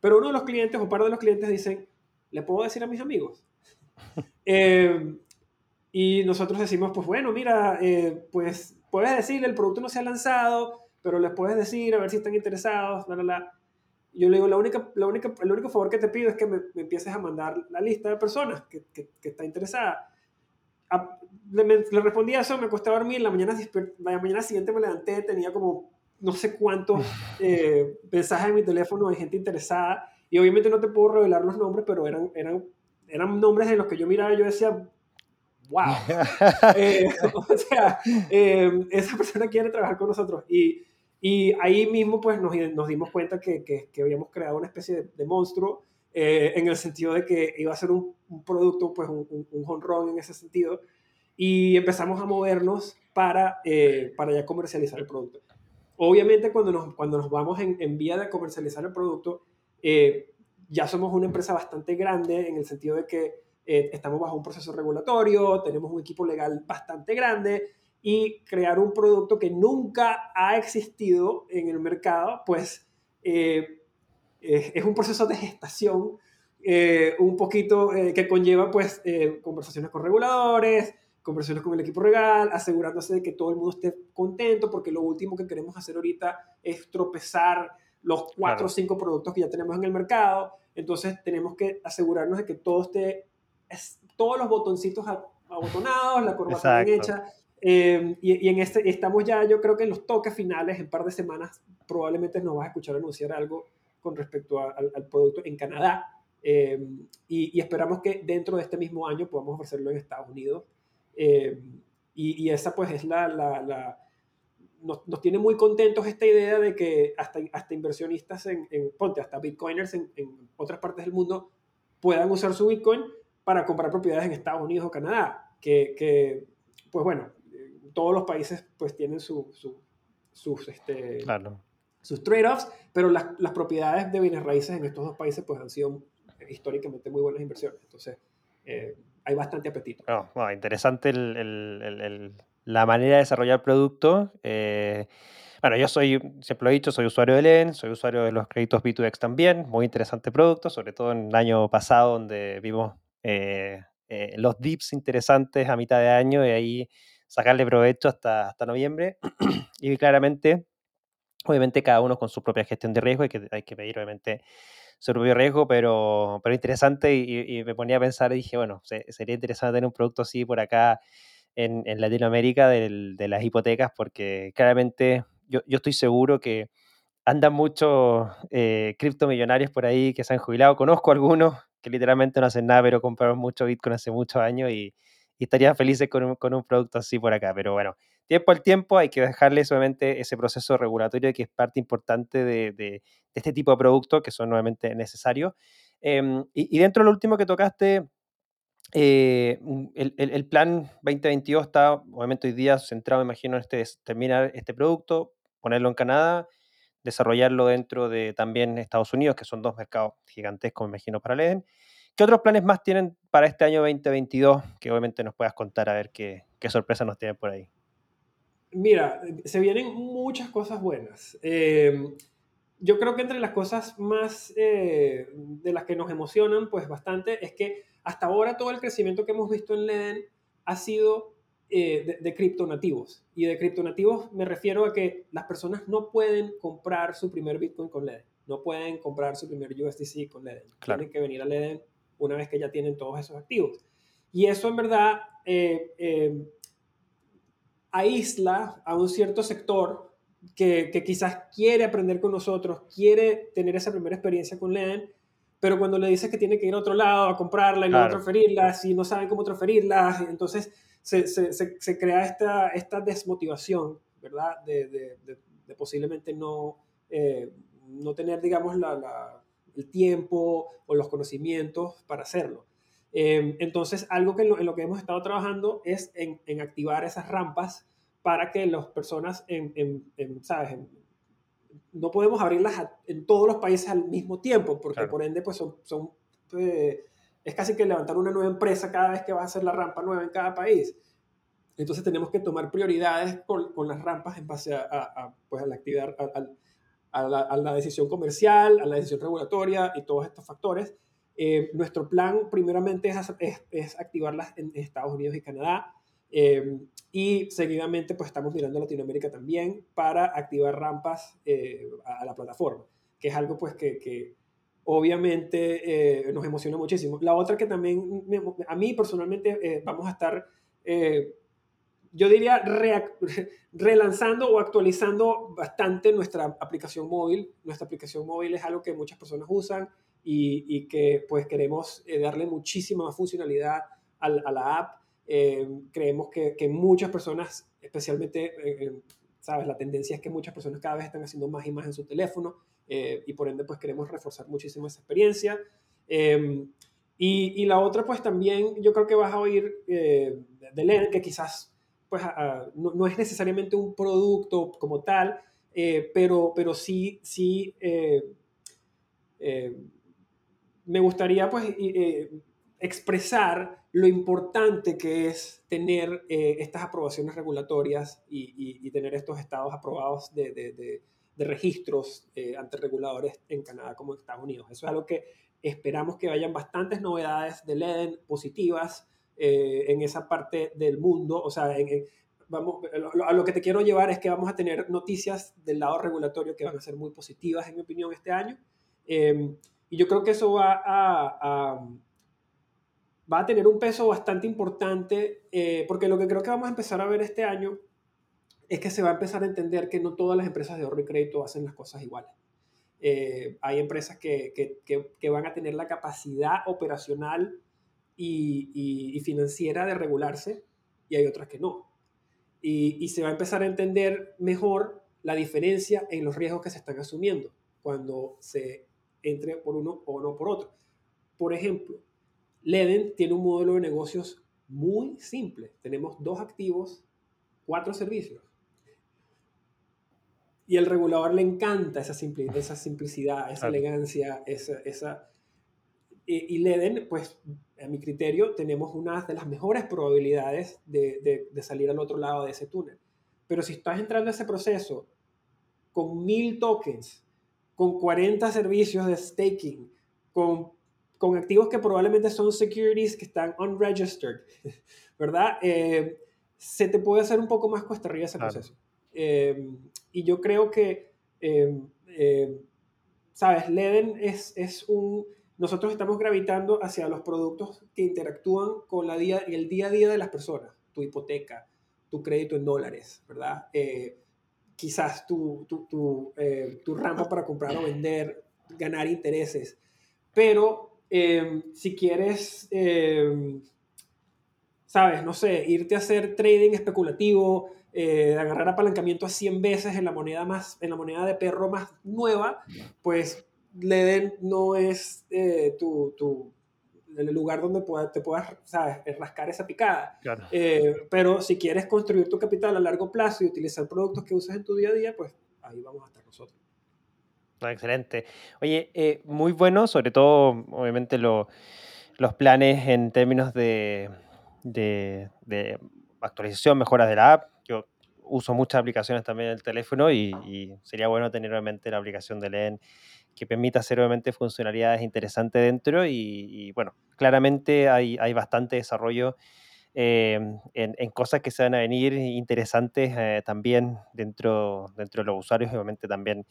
Pero uno de los clientes o par de los clientes dicen, ¿le puedo decir a mis amigos? [laughs] Eh, y nosotros decimos, pues bueno, mira, pues puedes decirle, el producto no se ha lanzado, pero les puedes decir a ver si están interesados, bla, bla, bla. Yo le digo, la única, la única, el único favor que te pido es que me, empieces a mandar la lista de personas que, que, que está interesada le, le, respondí a eso, me costó dormir, la mañana, la mañana siguiente me levanté, tenía como no sé cuántos [laughs] eh, mensajes en mi teléfono de gente interesada, y obviamente no te puedo revelar los nombres, pero eran, eran, eran nombres en los que yo miraba y yo decía, wow, [laughs] eh, [laughs] o sea, eh, esa persona quiere trabajar con nosotros, y, y ahí mismo pues nos, nos dimos cuenta que, que, que, habíamos creado una especie de, monstruo, en el sentido de que iba a ser un, un producto, pues un, un, run en ese sentido, y empezamos a movernos para, eh, para ya comercializar el producto. Obviamente cuando nos, cuando nos vamos en, en vía de comercializar el producto, eh, ya somos una empresa bastante grande en el sentido de que eh, estamos bajo un proceso regulatorio, tenemos un equipo legal bastante grande y crear un producto que nunca ha existido en el mercado, pues es un proceso de gestación un poquito que conlleva pues conversaciones con reguladores, conversaciones con el equipo regal, asegurándose de que todo el mundo esté contento, porque lo último que queremos hacer ahorita es tropezar los cuatro o cinco productos que ya tenemos en el mercado. Entonces tenemos que asegurarnos de que todo esté, es, todos los botoncitos abotonados, la corbata bien hecha. Eh, y, en este estamos ya, yo creo que en los toques finales, en un par de semanas, probablemente nos vas a escuchar anunciar algo con respecto al, producto en Canadá. Eh, y, y, esperamos que dentro de este mismo año podamos ofrecerlo en Estados Unidos. Eh, y, esa pues es la... la, la nos, nos, tiene muy contentos esta idea de que hasta, hasta inversionistas en, ponte, hasta bitcoiners en, en, otras partes del mundo puedan usar su bitcoin para comprar propiedades en Estados Unidos o Canadá, que, que pues bueno, todos los países pues tienen su, su, sus, este, sus trade-offs, pero las, las, propiedades de bienes raíces en estos dos países pues han sido históricamente muy buenas inversiones. Entonces, eh, hay bastante apetito. interesante el, el, la manera de desarrollar producto. Eh, Bueno, yo soy, siempre lo he dicho, soy usuario de LEN, soy usuario de los créditos B2X también, muy interesante producto, sobre todo en el año pasado donde vimos eh, eh, los dips interesantes a mitad de año y ahí sacarle provecho hasta, hasta noviembre. [clears throat] y claramente, obviamente cada uno con su propia gestión de riesgo, hay que, hay que pedir obviamente su propio riesgo, pero, pero interesante y, me ponía a pensar y dije, bueno, sería interesante tener un producto así por acá en, en Latinoamérica de las hipotecas, porque claramente yo, yo estoy seguro que andan muchos eh, criptomillonarios por ahí que se han jubilado. Conozco algunos que literalmente no hacen nada, pero compraron mucho Bitcoin hace muchos años y, estarían felices con un, con un, producto así por acá. Pero bueno, tiempo al tiempo hay que dejarle solamente ese proceso regulatorio que es parte importante de, de, este tipo de productos que son nuevamente necesarios. Em, y, y, dentro de lo último que tocaste, eh, el, el, plan 2022 está obviamente hoy día centrado, imagino, en este, terminar este producto, ponerlo en Canadá, desarrollarlo dentro de también Estados Unidos, que son dos mercados gigantescos, me imagino, para Leden. ¿Qué otros planes más tienen para este año 2022 que obviamente nos puedas contar a ver qué, qué sorpresas nos tienen por ahí? Mira, se vienen muchas cosas buenas. Eh, yo creo que entre las cosas más eh, de las que nos emocionan, pues bastante, es que hasta ahora todo el crecimiento que hemos visto en Leden ha sido eh, de, criptonativos. Y de criptonativos me refiero a que las personas no pueden comprar su primer Bitcoin con Leden, no pueden comprar su primer USDC con Leden. Tienen que venir a Leden una vez que ya tienen todos esos activos. Y eso en verdad eh, eh, aísla a un cierto sector que, que, quizás quiere aprender con nosotros, quiere tener esa primera experiencia con Leden, pero cuando le dices que tiene que ir a otro lado a comprarla y luego transferirla, si no saben cómo transferirla, entonces se, se, se, crea esta, esta desmotivación, ¿verdad? De, de, de, posiblemente no, eh, no tener, digamos, la, la, el tiempo o los conocimientos para hacerlo. Eh, entonces, algo que en lo, que hemos estado trabajando es en, en, activar esas rampas para que las personas, en, en ¿sabes? no podemos abrirlas en todos los países al mismo tiempo, porque por ende, pues son, son eh, es casi que levantar una nueva empresa cada vez que va a hacer la rampa nueva en cada país. Entonces tenemos que tomar prioridades con, con las rampas en base a, a, pues a la actividad, a, la, a, la, decisión comercial, a la decisión regulatoria y todos estos factores. Eh, nuestro plan primeramente es, es, es, activarlas en Estados Unidos y Canadá. Eh, y seguidamente pues estamos mirando a Latinoamérica también para activar rampas eh, a, la plataforma, que es algo pues que, que obviamente nos emociona muchísimo. La otra que también a mí personalmente vamos a estar yo diría, [laughs] relanzando o actualizando bastante nuestra aplicación móvil. Nuestra aplicación móvil es algo que muchas personas usan y, y que pues queremos eh, darle muchísima funcionalidad a, a la app. Eh, creemos que, que, muchas personas, especialmente, eh, sabes, la tendencia es que muchas personas cada vez están haciendo más y más en su teléfono y por ende pues queremos reforzar muchísimo esa experiencia. Em, y, y, la otra pues también yo creo que vas a oír de leer que quizás pues no, es necesariamente un producto como tal, eh, pero, pero sí, sí eh, eh, me gustaría pues expresar lo importante que es tener estas aprobaciones regulatorias y, tener estos estados aprobados de, de, de registros ante reguladores en Canadá como en Estados Unidos. Eso es algo que esperamos que vayan bastantes novedades de LEDEN positivas eh, en esa parte del mundo. O sea, vamos, a lo que te quiero llevar es que vamos a tener noticias del lado regulatorio que van a ser muy positivas, en mi opinión, este año. Em, y yo creo que eso va a, va a tener un peso bastante importante, eh, porque lo que creo que vamos a empezar a ver este año es que se va a empezar a entender que no todas las empresas de ahorro y crédito hacen las cosas iguales. Eh, hay empresas que, que, que, van a tener la capacidad operacional y, financiera de regularse y hay otras que no. Y, se va a empezar a entender mejor la diferencia en los riesgos que se están asumiendo cuando se entre por uno o no por otro. Por ejemplo, Leden tiene un modelo de negocios muy simple. Tenemos dos activos, cuatro servicios. Y al regulador le encanta esa, esa simplicidad, esa elegancia, esa, esa... Y Leden, pues a mi criterio, tenemos una de las mejores probabilidades de, de, salir al otro lado de ese túnel. Pero si estás entrando a ese proceso con mil tokens, con 40 servicios de staking, con, con activos que probablemente son securities que están unregistered, [laughs] ¿verdad? Eh, se te puede hacer un poco más cuesta arriba ese proceso. Eh, y yo creo que, eh, ¿sabes? Leden es, es un... Nosotros estamos gravitando hacia los productos que interactúan con la día, el día a día de las personas. Tu hipoteca, tu crédito en dólares, ¿verdad? quizás tu, tu, tu, tu, rampa para comprar o vender, ganar intereses. Pero si quieres ¿sabes? No sé, irte a hacer trading especulativo, eh, agarrar apalancamiento a 100 veces en la moneda más, en la moneda de perro más nueva, pues Leden no es eh, tu, tu, el lugar donde te puedas ¿sabes? rascar esa picada. Eh, pero si quieres construir tu capital a largo plazo y utilizar productos que usas en tu día a día, pues ahí vamos a estar nosotros. Excelente. Oye, muy bueno, sobre todo, obviamente, los planes en términos de, actualización, mejoras de la app. Yo uso muchas aplicaciones también en el teléfono y, sería bueno tener obviamente la aplicación de LEN que permita hacer obviamente funcionalidades interesantes dentro y, bueno, claramente hay, bastante desarrollo eh, en, cosas que se van a venir interesantes eh, también dentro, dentro de los usuarios obviamente también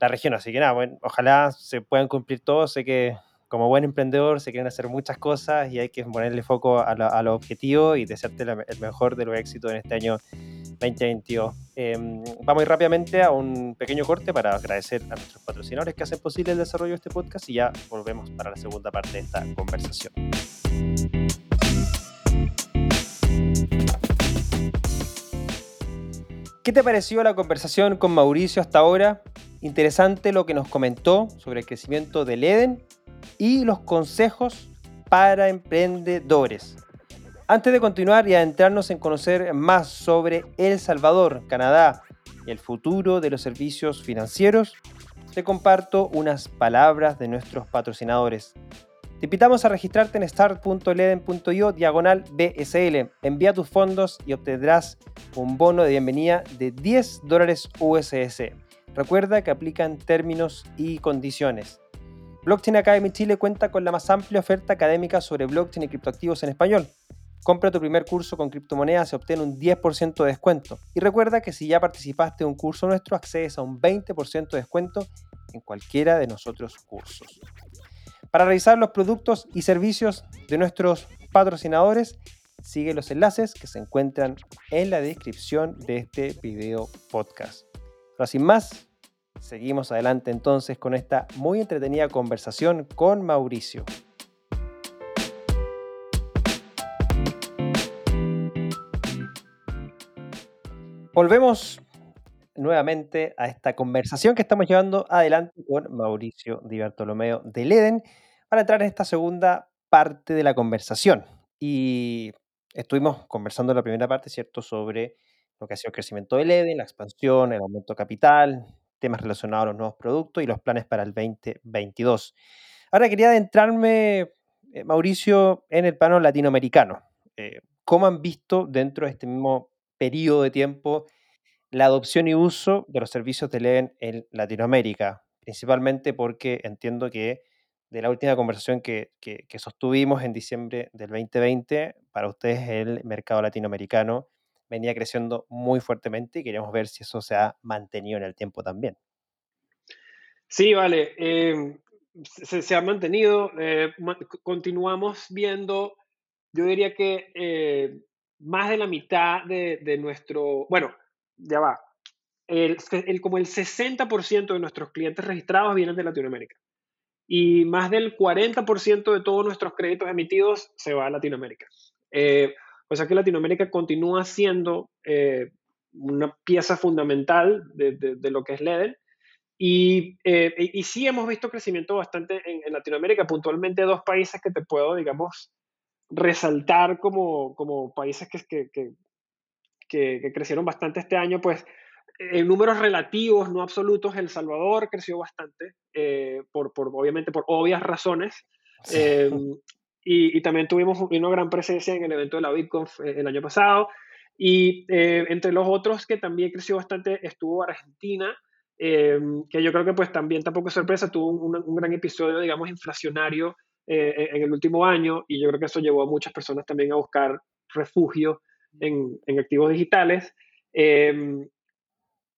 la región. Así que nada, bueno, ojalá se puedan cumplir todos. Sé que como buen emprendedor se quieren hacer muchas cosas y hay que ponerle foco a, los objetivos y desearte el mejor de los éxitos en este año 2022. Em, vamos a ir rápidamente a un pequeño corte para agradecer a nuestros patrocinadores que hacen posible el desarrollo de este podcast y ya volvemos para la segunda parte de esta conversación. ¿Qué te pareció la conversación con Mauricio hasta ahora? Interesante lo que nos comentó sobre el crecimiento del Eden y los consejos para emprendedores. Antes de continuar y adentrarnos en conocer más sobre El Salvador, Canadá y el futuro de los servicios financieros, te comparto unas palabras de nuestros patrocinadores. Te invitamos a registrarte en start.leden.io diagonal BSL. Envía tus fondos y obtendrás un bono de bienvenida de 10 dólares USS. Recuerda que aplican términos y condiciones. Blockchain Academy Chile cuenta con la más amplia oferta académica sobre blockchain y criptoactivos en español. Compra tu primer curso con criptomonedas y obtén un 10% de descuento. Y recuerda que si ya participaste en un curso nuestro, accedes a un 20% de descuento en cualquiera de nosotros cursos. Para revisar los productos y servicios de nuestros patrocinadores, sigue los enlaces que se encuentran en la descripción de este video podcast. Ahora sin más, Seguimos adelante entonces con esta muy entretenida conversación con Mauricio. Volvemos nuevamente a esta conversación que estamos llevando adelante con Mauricio Di Bartolomeo de Leden para entrar en esta segunda parte de la conversación. Y estuvimos conversando en la primera parte, ¿cierto?, sobre lo que ha sido el crecimiento de Leden, la expansión, el aumento capital, temas relacionados a los nuevos productos y los planes para el 2022. Ahora quería adentrarme, eh, Mauricio, en el plano latinoamericano. Eh, ¿Cómo han visto dentro de este mismo periodo de tiempo la adopción y uso de los servicios de LEN en Latinoamérica? Principalmente porque entiendo que de la última conversación que, que, que, sostuvimos en diciembre del 2020, para ustedes el mercado latinoamericano venía creciendo muy fuertemente y queremos ver si eso se ha mantenido en el tiempo también. Sí, vale. Em, se, ha mantenido. Eh, continuamos viendo, yo diría que eh, más de la mitad de, nuestro, bueno, ya va, el, como el 60% de nuestros clientes registrados vienen de Latinoamérica. Y más del 40% de todos nuestros créditos emitidos se va a Latinoamérica. Eh, o sea que Latinoamérica continúa siendo eh, una pieza fundamental de, lo que es LEDEN. Y, eh, y, sí hemos visto crecimiento bastante en, Latinoamérica, puntualmente dos países que te puedo, digamos, resaltar como, como países que, que, que, crecieron bastante este año, pues en números relativos, no absolutos, El Salvador creció bastante, eh, por, por, obviamente por obvias razones. Y, también tuvimos una gran presencia en el evento de la BitConf eh, el año pasado. Y eh, entre los otros que también creció bastante estuvo Argentina, em, que yo creo que pues también tampoco es sorpresa, tuvo un, gran episodio, digamos, inflacionario eh, en el último año y yo creo que eso llevó a muchas personas también a buscar refugio en, en activos digitales.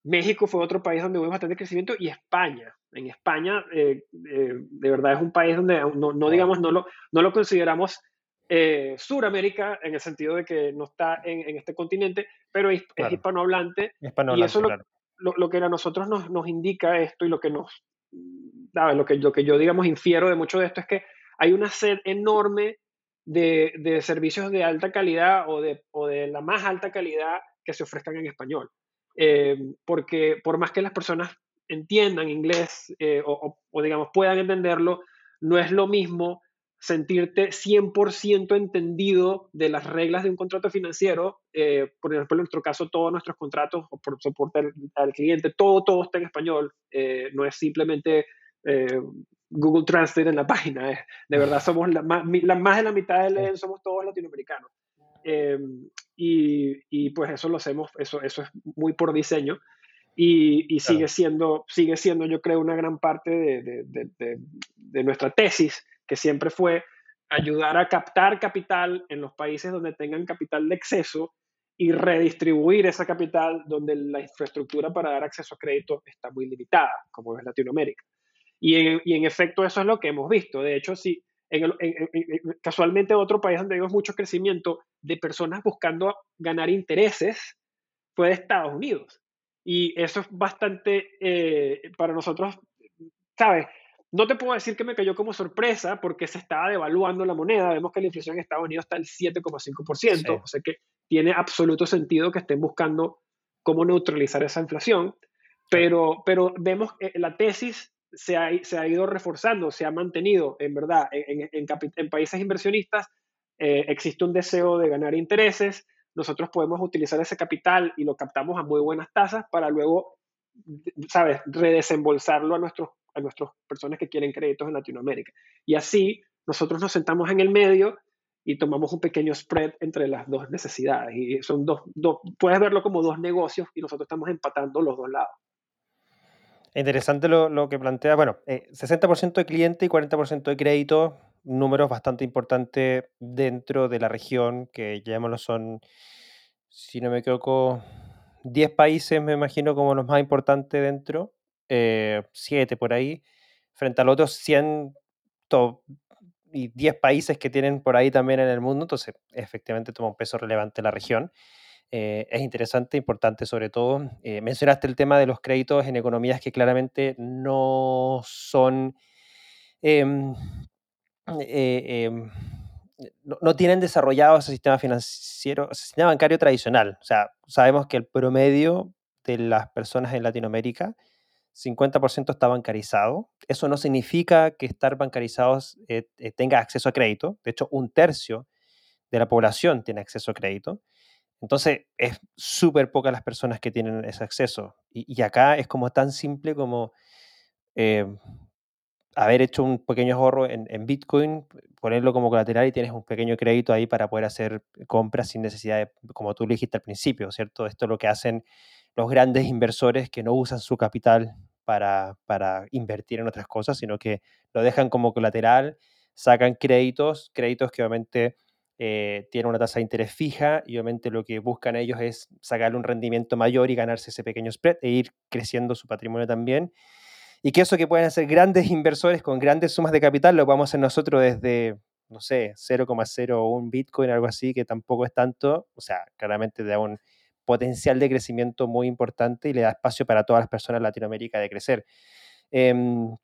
México fue otro país donde hubo bastante crecimiento y España. En España, eh, eh, de verdad, es un país donde no, no digamos, no lo, no lo consideramos eh, Suramérica en el sentido de que no está en, en este continente, pero es, hispanohablante. y eso lo, lo, que a nosotros nos, nos, indica esto y lo que nos, Lo que, lo que yo, digamos, infiero de mucho de esto es que hay una sed enorme de, de servicios de alta calidad o de, o de la más alta calidad que se ofrezcan en español. Eh, porque por más que las personas entiendan inglés eh, o, digamos puedan entenderlo, no es lo mismo sentirte 100% entendido de las reglas de un contrato financiero. Eh, por ejemplo, en nuestro caso, todos nuestros contratos o por soporte al, cliente, todo, todo está en español. no es simplemente Google Translate en la página. de verdad, somos la más, la más de la mitad de LEN, somos todos latinoamericanos. Y, pues eso lo hacemos, eso, eso es muy por diseño. Y, sigue, siendo, sigue siendo, yo creo, una gran parte de, nuestra tesis, que siempre fue ayudar a captar capital en los países donde tengan capital de exceso y redistribuir esa capital donde la infraestructura para dar acceso a crédito está muy limitada, como es Latinoamérica. Y en, y en efecto eso es lo que hemos visto. De hecho, si, casualmente otro país donde vimos mucho crecimiento de personas buscando ganar intereses fue de Estados Unidos. Y eso es bastante, eh, para nosotros, ¿sabes? No te puedo decir que me cayó como sorpresa porque se estaba devaluando la moneda. Vemos que la inflación en Estados Unidos está al 7,5%. O sea que tiene absoluto sentido que estén buscando cómo neutralizar esa inflación. Pero, pero vemos que la tesis se ha, se ha, ido reforzando, se ha mantenido, en verdad, en, en, en países inversionistas eh, existe un deseo de ganar intereses, nosotros podemos utilizar ese capital y lo captamos a muy buenas tasas para luego, ¿sabes?, redesembolsarlo a nuestros a nuestras personas que quieren créditos en Latinoamérica. Y así nosotros nos sentamos en el medio y tomamos un pequeño spread entre las dos necesidades. Y son dos, dos puedes verlo como dos negocios y nosotros estamos empatando los dos lados. Interesante lo, que plantea. Bueno, 60% eh, de cliente y 40% de crédito, números bastante importantes dentro de la región, que llamémoslo son, si no me equivoco, 10 países, me imagino, como los más importantes dentro, 7 eh, por ahí, frente a los otros 100 y 10 países que tienen por ahí también en el mundo, entonces efectivamente toma un peso relevante la región. Eh, es interesante, importante sobre todo. Eh, mencionaste el tema de los créditos en economías que claramente no son, em, eh, em, no, tienen desarrollado ese sistema financiero, ese sistema bancario tradicional. O sea, sabemos que el promedio de las personas en Latinoamérica, 50% está bancarizado. Eso no significa que estar bancarizados tenga acceso a crédito. De hecho, un tercio de la población tiene acceso a crédito. Entonces, es súper pocas las personas que tienen ese acceso. Y, acá es como tan simple como eh, haber hecho un pequeño ahorro en, Bitcoin, ponerlo como colateral y tienes un pequeño crédito ahí para poder hacer compras sin necesidad de, como tú dijiste al principio, ¿cierto? Esto es lo que hacen los grandes inversores que no usan su capital para, para invertir en otras cosas, sino que lo dejan como colateral, sacan créditos, créditos que obviamente eh, tiene una tasa de interés fija y obviamente lo que buscan ellos es sacarle un rendimiento mayor y ganarse ese pequeño spread e ir creciendo su patrimonio también. Y que eso que pueden hacer grandes inversores con grandes sumas de capital lo podemos hacer nosotros desde, no sé, 0,01 Bitcoin, algo así, que tampoco es tanto. O sea, claramente da un potencial de crecimiento muy importante y le da espacio para todas las personas en Latinoamérica de crecer. Em,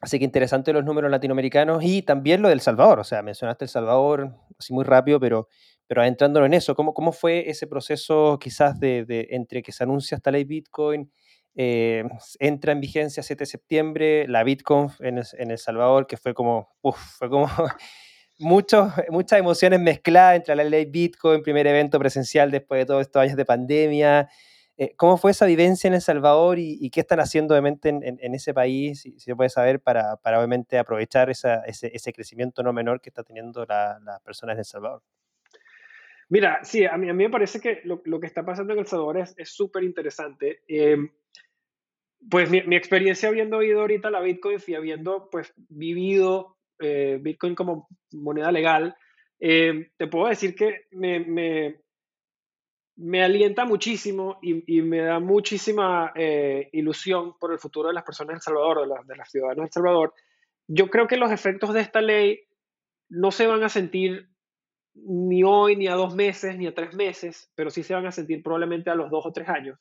Así que interesante los números latinoamericanos y también lo del Salvador. O sea, mencionaste El Salvador así muy rápido, pero, pero adentrándolo en eso, ¿cómo, cómo fue ese proceso quizás de, entre que se anuncia esta ley Bitcoin, eh, entra en vigencia 7 de septiembre, la Bitcoin en, El Salvador, que fue como, uf, fue como [laughs] muchas emociones mezcladas entre la ley Bitcoin, primer evento presencial después de todos estos años de pandemia, eh, ¿Cómo fue esa vivencia en El Salvador y, qué están haciendo obviamente en, ese país, si, se puede saber, para, para obviamente aprovechar ese, crecimiento no menor que está teniendo las personas en El Salvador? Mira, sí, a mí, a mí me parece que lo, que está pasando en El Salvador es súper interesante. Em, pues mi, mi, experiencia habiendo oído ahorita la Bitcoin y habiendo pues vivido eh, Bitcoin como moneda legal, eh, te puedo decir que me, me, me alienta muchísimo y, me da muchísima eh, ilusión por el futuro de las personas de El Salvador, de, la, de las ciudadanos de El Salvador. Yo creo que los efectos de esta ley no se van a sentir ni hoy, ni a dos meses, ni a tres meses, pero sí se van a sentir probablemente a los dos o tres años.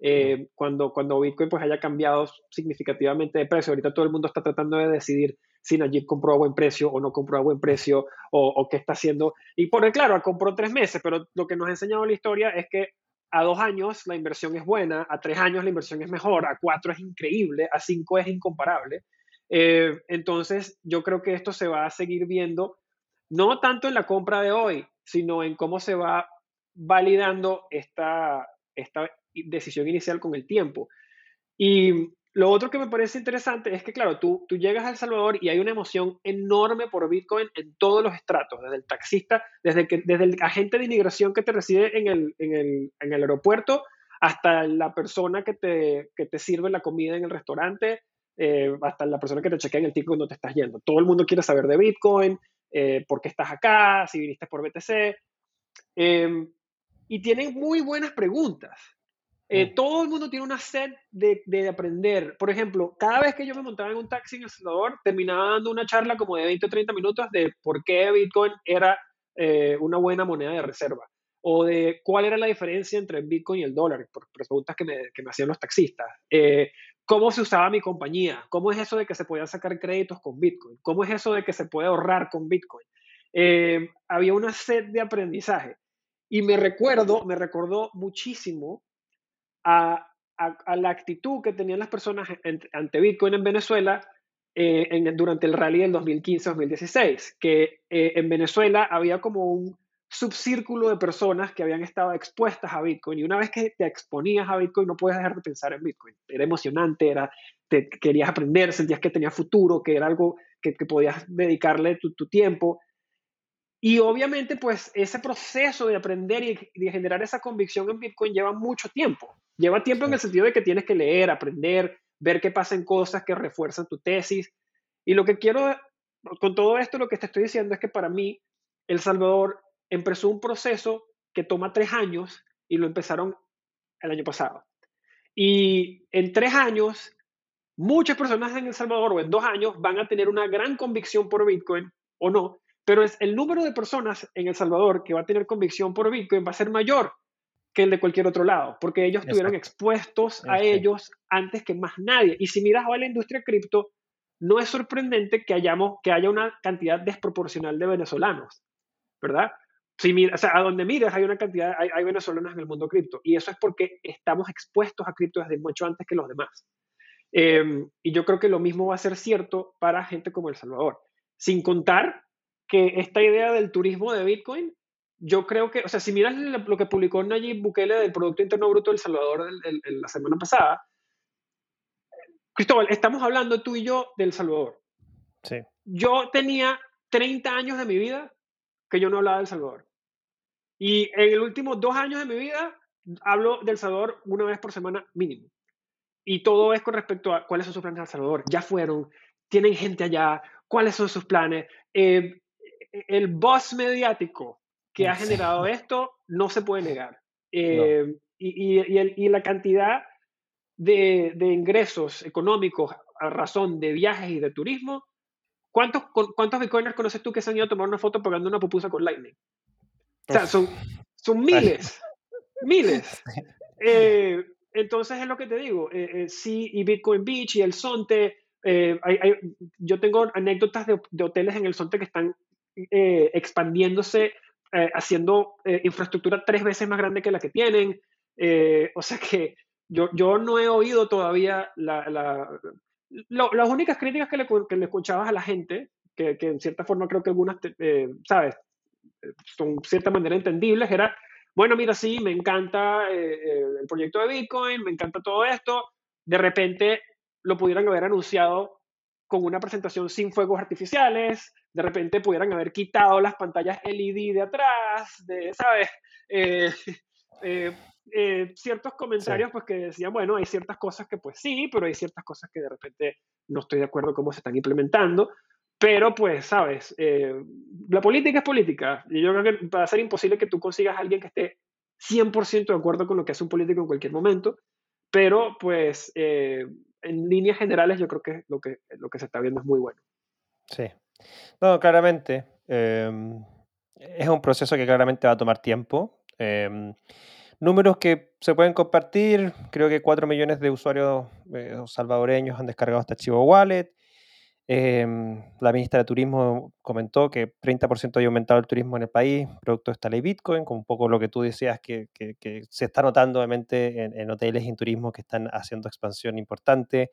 Eh, cuando, cuando Bitcoin pues haya cambiado significativamente de precio. Ahorita todo el mundo está tratando de decidir si Najib compró a buen precio o no compró a buen precio o, o qué está haciendo. Y por claro, compró tres meses, pero lo que nos ha enseñado la historia es que a dos años la inversión es buena, a tres años la inversión es mejor, a cuatro es increíble, a cinco es incomparable. Eh, entonces, yo creo que esto se va a seguir viendo, no tanto en la compra de hoy, sino en cómo se va validando esta, esta decisión inicial con el tiempo. Y lo otro que me parece interesante es que, claro, tú, tú llegas a El Salvador y hay una emoción enorme por Bitcoin en todos los estratos, desde el taxista, desde, que, desde el agente de inmigración que te recibe en el, en el, en el aeropuerto, hasta la persona que te, que te, sirve la comida en el restaurante, eh, hasta la persona que te chequea en el ticket cuando te estás yendo. Todo el mundo quiere saber de Bitcoin, eh, por qué estás acá, si viniste por BTC. Eh, y tienen muy buenas preguntas. Eh, todo el mundo tiene una sed de, de, aprender. Por ejemplo, cada vez que yo me montaba en un taxi en El Salvador, terminaba dando una charla como de 20 o 30 minutos de por qué Bitcoin era eh, una buena moneda de reserva o de cuál era la diferencia entre Bitcoin y el dólar, por, preguntas que me, que me, hacían los taxistas. Eh, ¿Cómo se usaba mi compañía? ¿Cómo es eso de que se podían sacar créditos con Bitcoin? ¿Cómo es eso de que se puede ahorrar con Bitcoin? Eh, había una sed de aprendizaje. Y me recuerdo, me recordó muchísimo a, la actitud que tenían las personas ante Bitcoin en Venezuela eh, durante el rally del 2015-2016, que eh, en Venezuela había como un subcírculo de personas que habían estado expuestas a Bitcoin y una vez que te exponías a Bitcoin no puedes dejar de pensar en Bitcoin. Era emocionante, era, te querías aprender, sentías que tenía futuro, que era algo que, que podías dedicarle tu, tu tiempo. Y obviamente, pues ese proceso de aprender y de generar esa convicción en Bitcoin lleva mucho tiempo. Lleva tiempo en el sentido de que tienes que leer, aprender, ver qué pasan cosas que refuerzan tu tesis. Y lo que quiero, con todo esto, lo que te estoy diciendo es que para mí, El Salvador empezó un proceso que toma tres años y lo empezaron el año pasado. Y en tres años, muchas personas en El Salvador o en dos años van a tener una gran convicción por Bitcoin o no, pero es el número de personas en El Salvador que va a tener convicción por Bitcoin va a ser mayor que el de cualquier otro lado, porque ellos estuvieron expuestos a ellos antes que más nadie. Y si miras a la industria cripto, no es sorprendente que, hayamos, que haya una cantidad desproporcional de venezolanos, ¿verdad? Si mira, o sea, a donde mires hay una cantidad, hay, hay venezolanos en el mundo cripto, y eso es porque estamos expuestos a cripto desde mucho antes que los demás. Eh, y yo creo que lo mismo va a ser cierto para gente como El Salvador. Sin contar que esta idea del turismo de Bitcoin, yo creo que, o sea, si miras lo que publicó Nayib Bukele del Producto Interno Bruto del Salvador el, el, la semana pasada, Cristóbal, estamos hablando tú y yo del Salvador. Sí. Yo tenía 30 años de mi vida que yo no hablaba del Salvador. Y en los últimos dos años de mi vida hablo del Salvador una vez por semana mínimo. Y todo es con respecto a cuáles son sus planes del Salvador. Ya fueron, tienen gente allá, cuáles son sus planes. Eh, el boss mediático que ha generado esto no se puede negar. Eh, no. y, y, y, y, la cantidad de, de, ingresos económicos a razón de viajes y de turismo, ¿cuántos, ¿cuántos bitcoiners conoces tú que se han ido a tomar una foto pagando una pupusa con Lightning? O sea, son, son miles, [laughs] miles. Eh, entonces es lo que te digo, eh, eh, sí, y Bitcoin Beach y el Sonte, hay, hay, yo tengo anécdotas de, de, hoteles en el Sonte que están eh, expandiéndose, eh, haciendo eh, infraestructura tres veces más grande que la que tienen. Eh, o sea que yo, yo no he oído todavía la, la, las únicas críticas que le, que le escuchabas a la gente, que, que, en cierta forma creo que algunas, ¿sabes? Son cierta manera entendibles, era, bueno, mira, sí, me encanta el proyecto de Bitcoin, me encanta todo esto, de repente lo pudieran haber anunciado con una presentación sin fuegos artificiales, de repente pudieran haber quitado las pantallas LED de atrás, de, ¿sabes? Eh, [laughs] eh, eh, ciertos comentarios pues que decían, bueno, hay ciertas cosas que pues sí, pero hay ciertas cosas que de repente no estoy de acuerdo cómo se están implementando. Pero pues, sabes, eh, la política es política. Y yo creo que va a ser imposible que tú consigas a alguien que esté 100% de acuerdo con lo que hace un político en cualquier momento. Pero pues, en líneas generales, yo creo que lo, que lo que se está viendo es muy bueno. Sí. No, claramente. Em, es un proceso que claramente va a tomar tiempo. Em, números que se pueden compartir. Creo que 4 millones de usuarios eh, salvadoreños han descargado este archivo wallet. Em, la ministra de Turismo comentó que 30% ha aumentado el turismo en el país, producto de esta ley Bitcoin, con un poco lo que tú decías que, se está notando obviamente en, hoteles y en turismo que están haciendo expansión importante.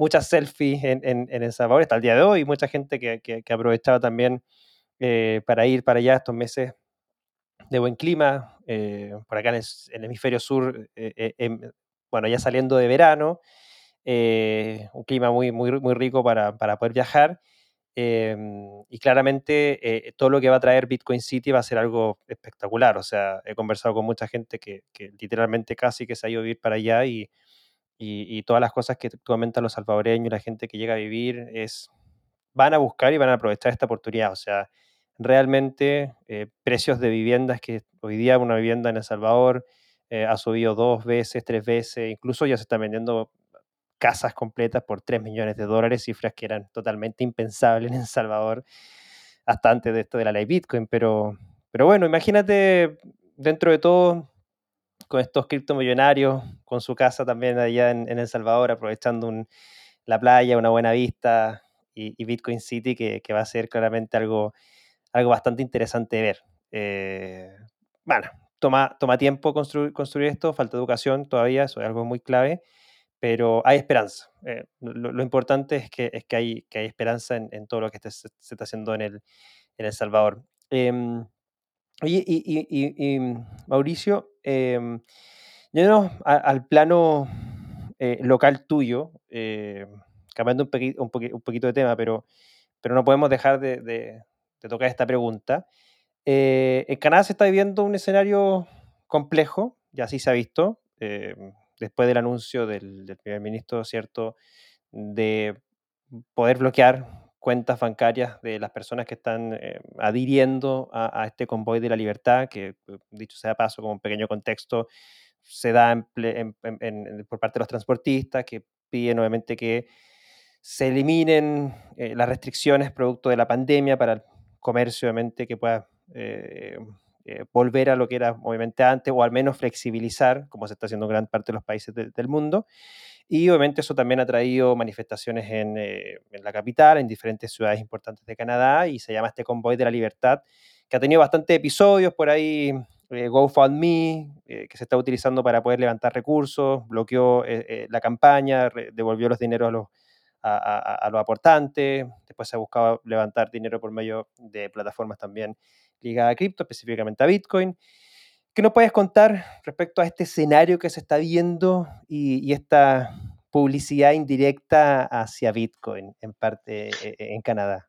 Muchas selfies en, en, El Salvador hasta el día de hoy, mucha gente que, que aprovechaba también eh, para ir para allá estos meses de buen clima, eh, por acá en el, hemisferio sur, eh, em, bueno, ya saliendo de verano, un clima muy, muy, muy rico para, para poder viajar. Em, y claramente todo lo que va a traer Bitcoin City va a ser algo espectacular. O sea, he conversado con mucha gente que, que literalmente casi que se ha ido a vivir para allá y, y, todas las cosas que actualmente los salvadoreños, la gente que llega a vivir, es, van a buscar y van a aprovechar esta oportunidad. O sea, realmente eh, precios de viviendas que hoy día una vivienda en El Salvador eh, ha subido dos veces, tres veces, incluso ya se están vendiendo casas completas por 3 millones de dólares, cifras que eran totalmente impensables en El Salvador hasta antes de esto de la ley Bitcoin. Pero, pero bueno, imagínate dentro de todo con estos criptomillonarios, con su casa también allá en, El Salvador, aprovechando la playa, una buena vista y, Bitcoin City, que, que va a ser claramente algo algo bastante interesante de ver. Eh, bueno, toma, toma tiempo construir, construir esto, falta educación todavía, eso es algo muy clave, pero hay esperanza. Eh, lo, importante es que, es que, hay, que hay esperanza en, todo lo que se, está haciendo en El, en el Salvador. Em, oye, y, Mauricio, eh, al plano eh, local tuyo, cambiando un, un, poquito de tema, pero, pero no podemos dejar de, te toca esta pregunta. Eh, en Canadá se está viviendo un escenario complejo, ya así se ha visto, eh, después del anuncio del, primer ministro, ¿cierto?, de poder bloquear cuentas bancarias de las personas que están eh, adhiriendo a, este convoy de la libertad, que dicho sea paso, como un pequeño contexto, se da por parte de los transportistas, que piden obviamente que se eliminen las restricciones producto de la pandemia para comercio, obviamente, que pueda eh, eh, volver a lo que era, obviamente, antes, o al menos flexibilizar, como se está haciendo en gran parte de los países del mundo. Y obviamente eso también ha traído manifestaciones en, eh, en, la capital, en diferentes ciudades importantes de Canadá, y se llama este Convoy de la Libertad, que ha tenido bastantes episodios por ahí, GoFundMe, que se está utilizando para poder levantar recursos, bloqueó la campaña, devolvió los dineros a los a, los aportantes, después se ha buscado levantar dinero por medio de plataformas también ligadas a cripto, específicamente a Bitcoin. ¿Qué nos puedes contar respecto a este escenario que se está viendo y, esta publicidad indirecta hacia Bitcoin en parte eh, en Canadá?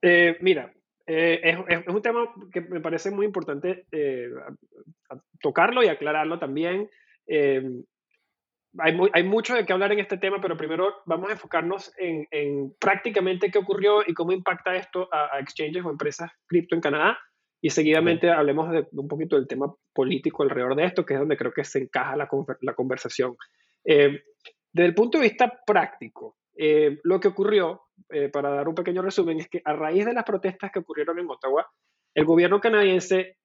Eh, mira, eh, es, un tema que me parece muy importante tocarlo y aclararlo también hay, mucho de qué hablar en este tema, pero primero vamos a enfocarnos en, prácticamente qué ocurrió y cómo impacta esto a, exchanges o empresas cripto en Canadá. Y seguidamente hablemos de, un poquito del tema político alrededor de esto, que es donde creo que se encaja la, conversación. Eh, desde el punto de vista práctico, eh, lo que ocurrió, eh, para dar un pequeño resumen, es que a raíz de las protestas que ocurrieron en Ottawa, el gobierno canadiense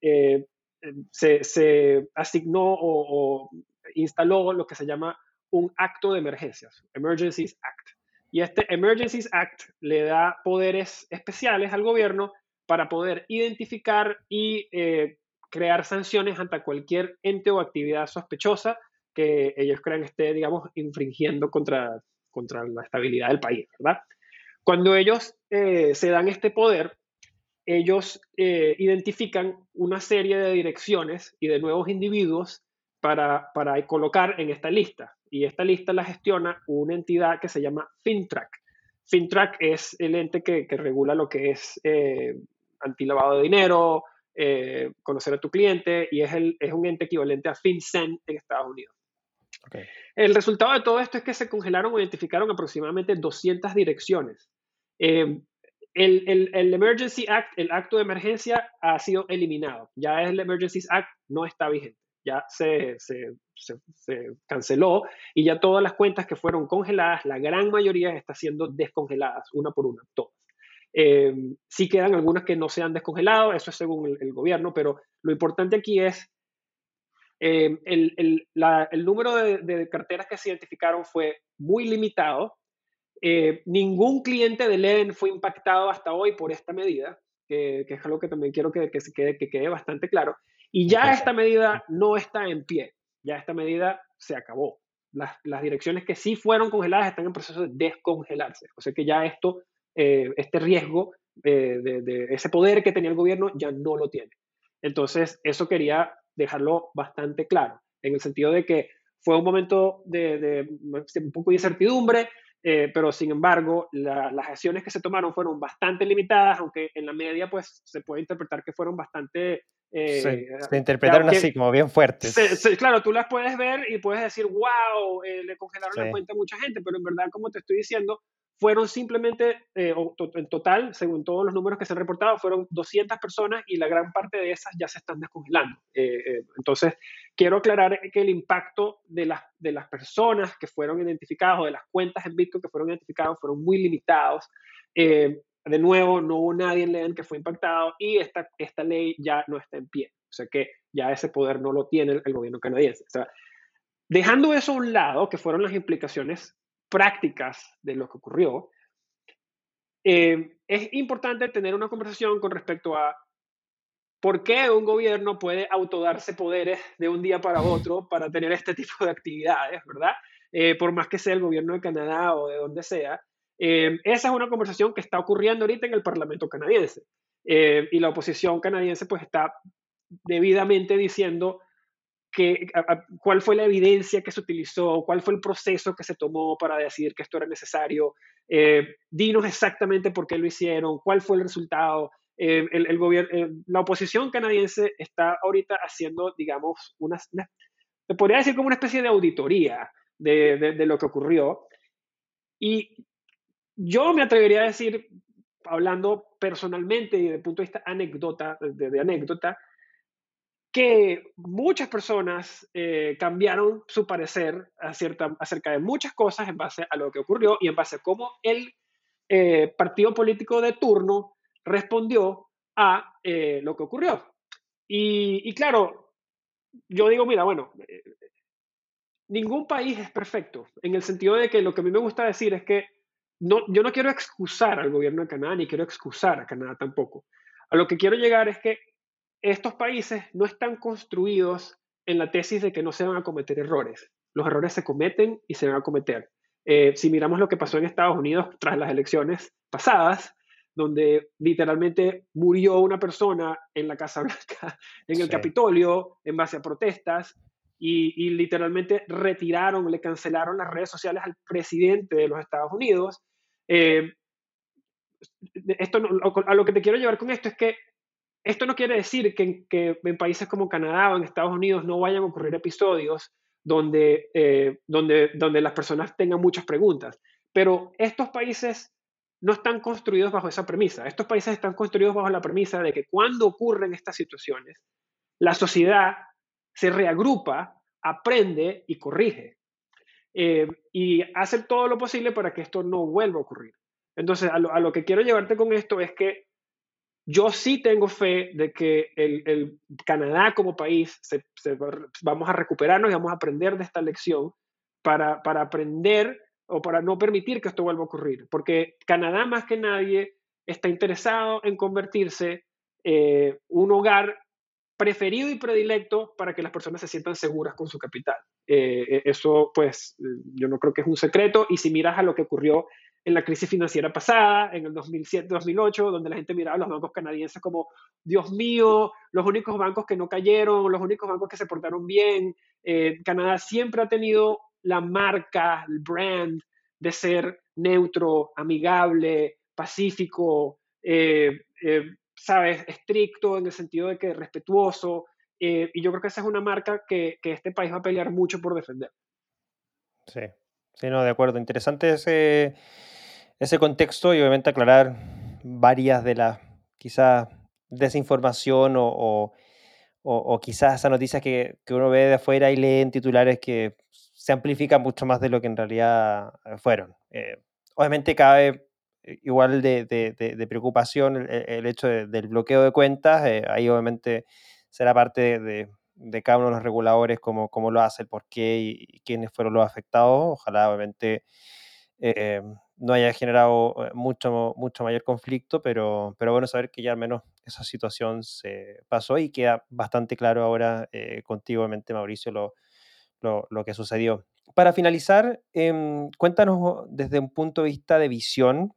se, asignó o, o instaló lo que se llama un acto de emergencias, Emergencies Act. Y este Emergencies Act le da poderes especiales al gobierno para poder identificar y eh, crear sanciones ante cualquier ente o actividad sospechosa que ellos crean esté, digamos, infringiendo contra, contra la estabilidad del país, ¿verdad? Cuando ellos eh, se dan este poder, ellos eh, identifican una serie de direcciones y de nuevos individuos para, colocar en esta lista. Y esta lista la gestiona una entidad que se llama FinTrack. FinTrack es el ente que, regula lo que es antilavado de dinero, eh, conocer a tu cliente y es, el, es un ente equivalente a FinCEN en Estados Unidos. El resultado de todo esto es que se congelaron o identificaron aproximadamente 200 direcciones. Eh, el, el, el, Emergency Act, el acto de emergencia, ha sido eliminado. Ya el Emergency Act no está vigente. Ya se, se, se, canceló y ya todas las cuentas que fueron congeladas, la gran mayoría está siendo descongeladas, una por una, todas. Eh, sí quedan algunas que no se han descongelado, eso es según el, gobierno, pero lo importante aquí es eh, el, el, la, el, número de, de, carteras que se identificaron fue muy limitado eh, ningún cliente de Leden fue impactado hasta hoy por esta medida, que, es algo que también quiero que, que, quede, que quede bastante claro. Y ya esta medida no está en pie, ya esta medida se acabó. Las, las, direcciones que sí fueron congeladas están en proceso de descongelarse. O sea que ya esto, eh, este riesgo eh, de, de, ese poder que tenía el gobierno ya no lo tiene. Entonces, eso quería dejarlo bastante claro, en el sentido de que fue un momento de, de un poco de incertidumbre, eh, pero sin embargo, las acciones que se tomaron fueron bastante limitadas, aunque en la media pues se puede interpretar que fueron bastante... Eh, se interpretaron así, como bien fuertes. claro, tú las puedes ver y puedes decir, wow, eh, le congelaron la cuenta a mucha gente, pero en verdad, como te estoy diciendo, fueron simplemente, eh, en total, según todos los números que se han reportado, fueron 200 personas y la gran parte de esas ya se están descongelando. Eh, eh, entonces, quiero aclarar que el impacto de las, de las personas que fueron identificadas o de las cuentas en Bitcoin que fueron identificadas fueron muy limitados. de nuevo, no hubo nadie en Leen que fue impactado y esta, esta ley ya no está en pie. O sea que ya ese poder no lo tiene el, el gobierno canadiense. O sea, dejando eso a un lado, que fueron las implicaciones prácticas de lo que ocurrió, eh, es importante tener una conversación con respecto a por qué un gobierno puede autodarse poderes de un día para otro [laughs] para tener este tipo de actividades, ¿verdad? Eh, por más que sea el gobierno de Canadá o de donde sea. Eh, esa es una conversación que está ocurriendo ahorita en el Parlamento canadiense. y la oposición canadiense pues está debidamente diciendo cuál fue la evidencia que se utilizó, cuál fue el proceso que se tomó para decidir que esto era necesario. Eh, dinos exactamente por qué lo hicieron, cuál fue el resultado. Eh, el, gobierno, eh, la oposición canadiense está ahorita haciendo, digamos, una, se podría decir como una especie de auditoría de, de, lo que ocurrió. Y yo me atrevería a decir, hablando personalmente y desde el punto de vista anécdota, de, de anécdota, que muchas personas eh, cambiaron su parecer acerca de muchas cosas en base a lo que ocurrió y en base a cómo el eh, partido político de turno respondió a eh, lo que ocurrió. Y, claro, yo digo, mira, bueno, ningún país es perfecto, en el sentido de que lo que a mí me gusta decir es que no, yo no quiero excusar al gobierno de Canadá, ni quiero excusar a Canadá tampoco. A lo que quiero llegar es que estos países no están construidos en la tesis de que no se van a cometer errores. Los errores se cometen y se van a cometer. Eh, si miramos lo que pasó en Estados Unidos tras las elecciones pasadas, donde literalmente murió una persona en la Casa Blanca, [laughs] en el Capitolio, en base a protestas, y, literalmente retiraron, le cancelaron las redes sociales al presidente de los Estados Unidos. Eh, esto, a lo que te quiero llevar con esto es que esto no quiere decir que, en países como Canadá o en Estados Unidos no vayan a ocurrir episodios donde, eh, donde, donde las personas tengan muchas preguntas, pero estos países no están construidos bajo esa premisa. Estos países están construidos bajo la premisa de que cuando ocurren estas situaciones, la sociedad se reagrupa, aprende y corrige. Eh, y hace todo lo posible para que esto no vuelva a ocurrir. Entonces, a lo, que quiero llevarte con esto es que yo sí tengo fe de que el, Canadá como país vamos a recuperarnos y vamos a aprender de esta lección para, aprender o para no permitir que esto vuelva a ocurrir. Porque Canadá más que nadie está interesado en convertirse eh, un hogar preferido y predilecto para que las personas se sientan seguras con su capital. Eh, e, eso, pues, yo no creo que es un secreto. Y si miras a lo que ocurrió en la crisis financiera pasada, en el 2007-2008, donde la gente miraba a los bancos canadienses como, Dios mío, los únicos bancos que no cayeron, los únicos bancos que se portaron bien. Eh, Canadá siempre ha tenido la marca, el brand de ser neutro, amigable, pacífico, eh, eh, sabes, estricto en el sentido de que respetuoso. Y yo creo que esa es una marca que, que, este país va a pelear mucho por defender. Sí, sí, no, de acuerdo. Interesante ese, ese contexto y obviamente aclarar varias de las quizás desinformación o, o, quizás esas noticias que, que, uno ve de afuera y lee en titulares que se amplifican mucho más de lo que en realidad eh, fueron. Eh, obviamente cabe eh, igual de, de, preocupación el, hecho del bloqueo de cuentas, ahí obviamente será parte de, cada uno de los reguladores cómo, cómo lo hace, el por qué y, quiénes fueron los afectados. Ojalá obviamente no haya generado mucho, mucho mayor conflicto, pero, pero bueno saber que ya al menos esa situación se pasó y queda bastante claro ahora eh, contigo, Mauricio, lo, lo, que sucedió. Para finalizar, em, cuéntanos desde un punto de vista de visión,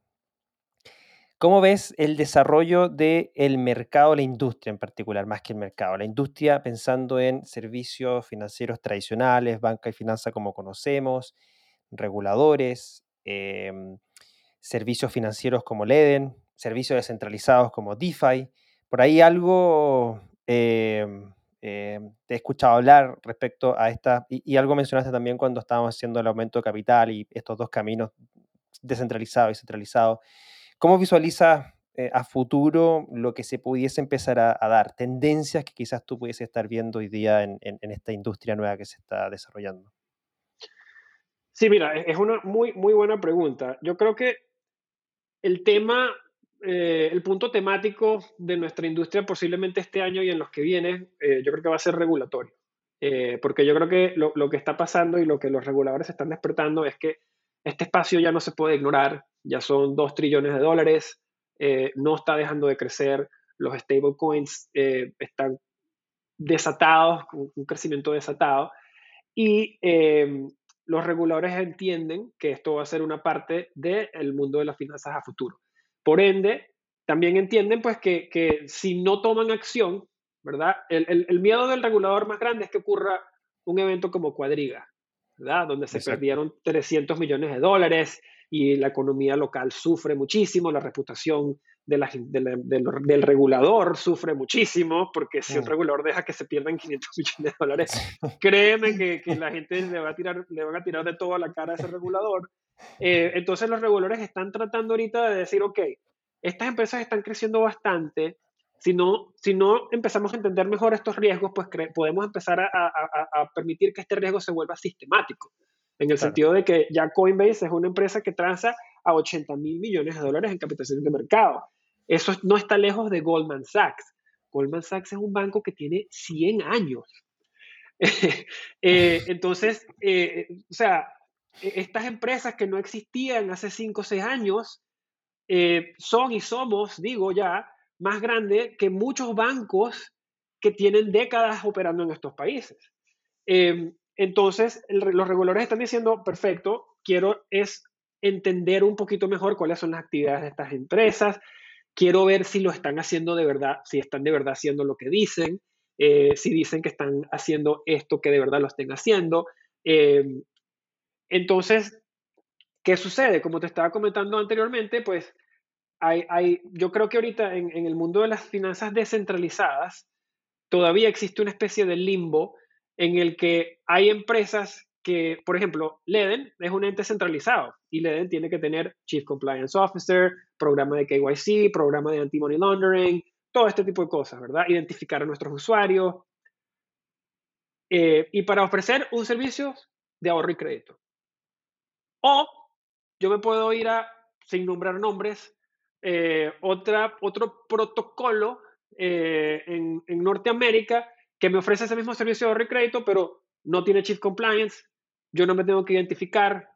¿cómo ves el desarrollo del el mercado, la industria en particular, más que el mercado? La industria pensando en servicios financieros tradicionales, banca y finanza como conocemos, reguladores, em, servicios financieros como LEDEN, servicios descentralizados como DeFi. Por ahí algo em, em, te he escuchado hablar respecto a esta, y, algo mencionaste también cuando estábamos haciendo el aumento de capital y estos dos caminos descentralizado y centralizado. ¿Cómo visualizas eh, a futuro lo que se pudiese empezar a, dar? Tendencias que quizás tú pudieses estar viendo hoy día en, esta industria nueva que se está desarrollando. Sí, mira, es una muy, muy buena pregunta. Yo creo que el tema, eh, el punto temático de nuestra industria posiblemente este año y en los que viene, eh, yo creo que va a ser regulatorio. Eh, porque yo creo que lo, lo, que está pasando y lo que los reguladores están despertando es que este espacio ya no se puede ignorar, ya son dos trillones de dólares, no está dejando de crecer, los stablecoins están desatados, un crecimiento desatado, y los reguladores entienden que esto va a ser una parte del mundo de las finanzas a futuro. Por ende, también entienden pues que, que si no toman acción, ¿verdad? El, el, miedo del regulador más grande es que ocurra un evento como Cuadriga, ¿verdad? Donde se perdieron 300 millones de dólares y la economía local sufre muchísimo, la reputación del regulador sufre muchísimo, porque si un mm. regulador deja que se pierdan 500 [laughs] millones de dólares, créeme que, [laughs] que, la gente le, va a tirar, le van a tirar de todo a la cara a ese [laughs] regulador. Eh, entonces los reguladores están tratando ahorita de decir, ok, estas empresas están creciendo bastante, si no, si no empezamos a entender mejor estos riesgos, pues podemos empezar a, a, a, permitir que este riesgo se vuelva sistemático, en el sentido de que ya Coinbase es una empresa que transa a 80 mil millones de dólares en capitalización de mercado. Eso no está lejos de Goldman Sachs. Goldman Sachs es un banco que tiene 100 años. [laughs] Eh, entonces, eh, o sea, e, estas empresas que no existían hace 5 o 6 años eh, son y somos, digo ya, más grandes que muchos bancos que tienen décadas operando en estos países. Entonces, los reguladores están diciendo, perfecto, quiero es entender un poquito mejor cuáles son las actividades de estas empresas, quiero ver si lo están haciendo de verdad, si están de verdad haciendo lo que dicen, eh, si dicen que están haciendo esto, que de verdad lo estén haciendo. Eh, entonces, ¿qué sucede? Como te estaba comentando anteriormente, pues hay, hay yo creo que ahorita en, el mundo de las finanzas descentralizadas, todavía existe una especie de limbo en el que hay empresas que, por ejemplo, LEDEN es un ente centralizado y LEDEN tiene que tener Chief Compliance Officer, programa de KYC, programa de anti-money laundering, todo este tipo de cosas, ¿verdad? Identificar a nuestros usuarios. Eh, y para ofrecer un servicio de ahorro y crédito. O yo me puedo ir a, sin nombrar nombres, eh, otra, otro protocolo eh, en, en Norteamérica que me ofrece ese mismo servicio de ahorro y crédito, pero no tiene Chief Compliance, yo no me tengo que identificar.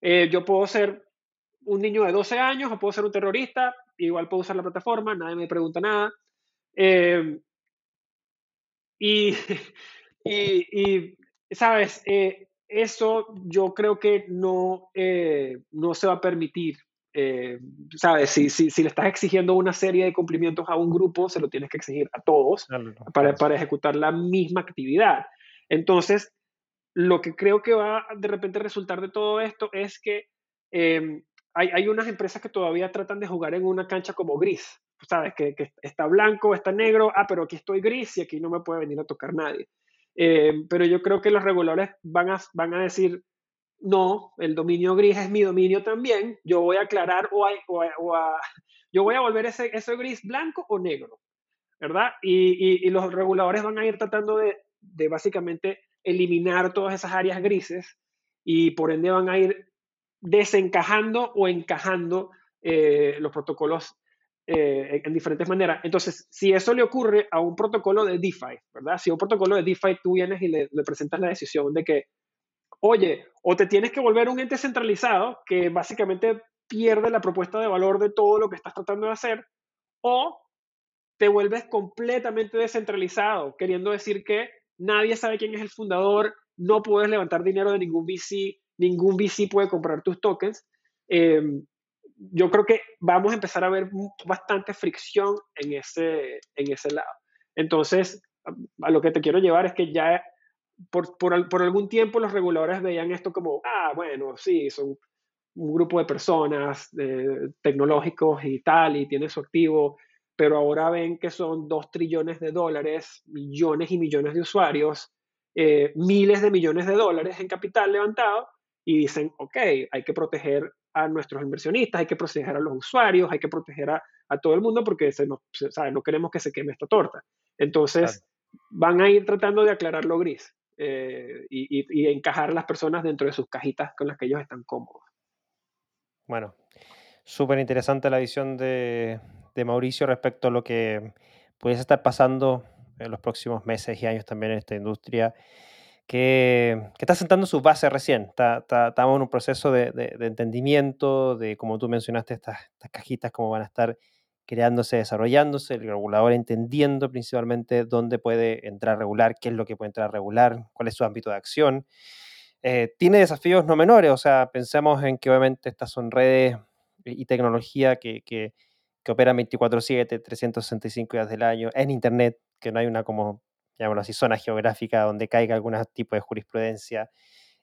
Eh, yo puedo ser un niño de 12 años o puedo ser un terrorista, igual puedo usar la plataforma, nadie me pregunta nada. Eh, y, [laughs] y, sabes, eh, eso yo creo que no, no se va a permitir. Sabes, si, si, si, le estás exigiendo una serie de cumplimientos a un grupo, se lo tienes que exigir a todos para, para ejecutar la misma actividad. Entonces, lo que creo que va de repente a resultar de todo esto es que em, hay, unas empresas que todavía tratan de jugar en una cancha como gris, sabes, que, está blanco, está negro, ah, pero aquí estoy gris y aquí no me puede venir a tocar nadie. Eh, pero yo creo que los reguladores van a, van a decir, no, el dominio gris es mi dominio también, yo voy a aclarar o, a, yo voy a volver ese, ese gris blanco o negro, ¿verdad? Y, los reguladores van a ir tratando de, de básicamente eliminar todas esas áreas grises y por ende van a ir desencajando o encajando eh, los protocolos eh, en diferentes maneras. Entonces, si eso le ocurre a un protocolo de DeFi, ¿verdad? Si un protocolo de DeFi tú vienes y le, presentas la decisión de que, oye, o te tienes que volver un ente centralizado que básicamente pierde la propuesta de valor de todo lo que estás tratando de hacer, o te vuelves completamente descentralizado, queriendo decir que nadie sabe quién es el fundador, no puedes levantar dinero de ningún VC, ningún VC puede comprar tus tokens. Eh, yo creo que vamos a empezar a ver bastante fricción en ese, en ese lado. Entonces, a lo que te quiero llevar es que ya por, por, por, algún tiempo los reguladores veían esto como, ah, bueno, sí, son un grupo de personas tecnológicos y tal, y tiene su activo, pero ahora ven que son dos trillones de dólares, millones y millones de usuarios, eh, miles de millones de dólares en capital levantado, y dicen, ok, hay que proteger a nuestros inversionistas, hay que proteger a los usuarios, hay que proteger a, a todo el mundo porque se nos, no queremos que se queme esta torta. Entonces, van a ir tratando de aclarar lo gris eh, y, y, encajar a las personas dentro de sus cajitas con las que ellos están cómodos. Bueno, súper interesante la visión de, Mauricio respecto a lo que pudiese estar pasando en los próximos meses y años también en esta industria que, está sentando sus bases recién. estamos en un proceso de, entendimiento, de, como tú mencionaste, estas, cajitas, cómo van a estar creándose, desarrollándose, el regulador entendiendo principalmente dónde puede entrar a regular, qué es lo que puede entrar a regular, cuál es su ámbito de acción. Eh, tiene desafíos no menores, o sea, pensemos en que obviamente estas son redes y tecnología que, que, que operan 24/7, 365 días del año, en Internet, que no hay una como llamémoslo así, zona geográfica donde caiga algún tipo de jurisprudencia.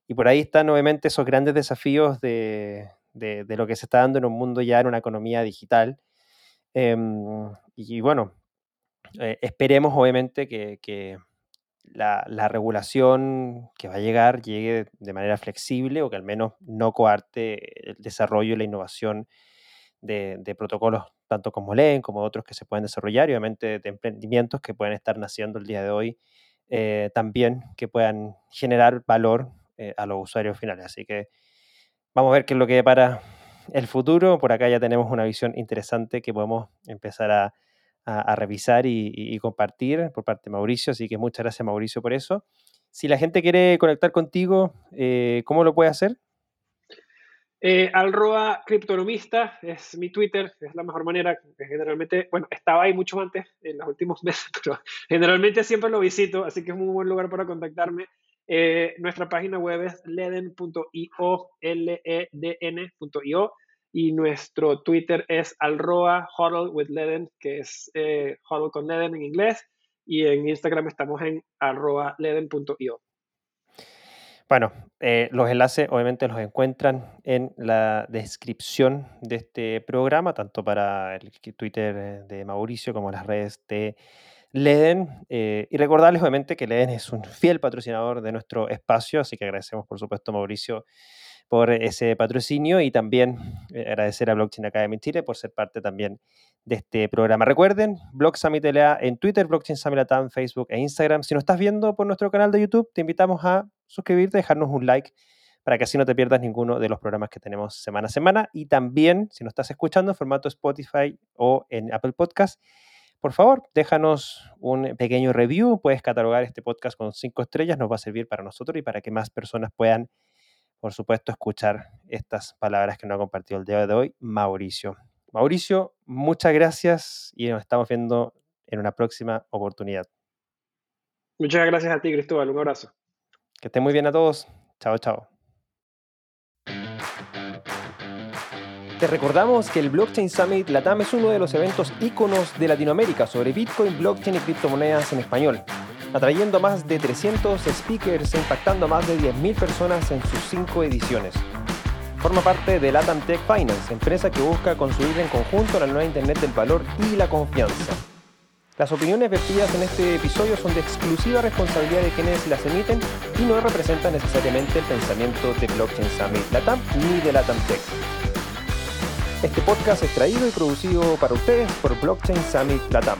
Y por ahí están obviamente esos grandes desafíos de, de, lo que se está dando en un mundo ya en una economía digital. Em, y, bueno, eh, esperemos obviamente que, la, la, regulación que va a llegar llegue de manera flexible o que al menos no coarte el desarrollo y la innovación de, protocolos tanto como leen como otros que se pueden desarrollar y obviamente de emprendimientos que pueden estar naciendo el día de hoy eh, también que puedan generar valor eh, a los usuarios finales. Así que vamos a ver qué es lo que para el futuro. Por acá ya tenemos una visión interesante que podemos empezar a, revisar y, compartir por parte de Mauricio. Así que muchas gracias Mauricio por eso. Si la gente quiere conectar contigo, eh, ¿cómo lo puede hacer? Eh, Alroa criptonomista es mi Twitter, es la mejor manera. Generalmente, bueno, estaba ahí mucho antes, en los últimos [laughs] meses, pero generalmente siempre lo visito, así que es un buen lugar para contactarme. Eh, nuestra página web es leden.io, L-E-D-N.io, y nuestro Twitter es alroa huddle with leden, que es eh, huddle con leden en inglés, y en Instagram estamos en arroba leden.io. Bueno, eh, los enlaces obviamente los encuentran en la descripción de este programa, tanto para el Twitter de Mauricio como las redes de Leden. Eh, y recordarles obviamente que Leden es un fiel patrocinador de nuestro espacio, así que agradecemos por supuesto a Mauricio por ese patrocinio y también eh, agradecer a Blockchain Academy Chile por ser parte también de este programa. Recuerden, Blog Summit LA en Twitter, Blockchain Summit en Facebook e Instagram. Si nos estás viendo por nuestro canal de YouTube, te invitamos a suscribirte, dejarnos un like para que así no te pierdas ninguno de los programas que tenemos semana a semana. Y también, si nos estás escuchando en formato Spotify o en Apple Podcast, por favor, déjanos un pequeño review. Puedes catalogar este podcast con cinco estrellas, nos va a servir para nosotros y para que más personas puedan, por supuesto, escuchar estas palabras que nos ha compartido el día de hoy Mauricio. Mauricio, muchas gracias y nos estamos viendo en una próxima oportunidad. Muchas gracias a ti, Cristóbal. Un abrazo. Que estén muy bien a todos. Chao, chao. Recordamos que el Blockchain Summit Latam es uno de los eventos íconos de Latinoamérica sobre Bitcoin, blockchain y criptomonedas en español, atrayendo más de 300 speakers e impactando a más de 10.000 personas en sus cinco ediciones. Forma parte de Latam Tech Finance, empresa que busca construir en conjunto la nueva Internet del valor y la confianza. Las opiniones vertidas en este episodio son de exclusiva responsabilidad de quienes las emiten y no representan necesariamente el pensamiento de Blockchain Summit Latam ni de Latam Tech. Este podcast es traído y producido para ustedes por Blockchain Summit Latam.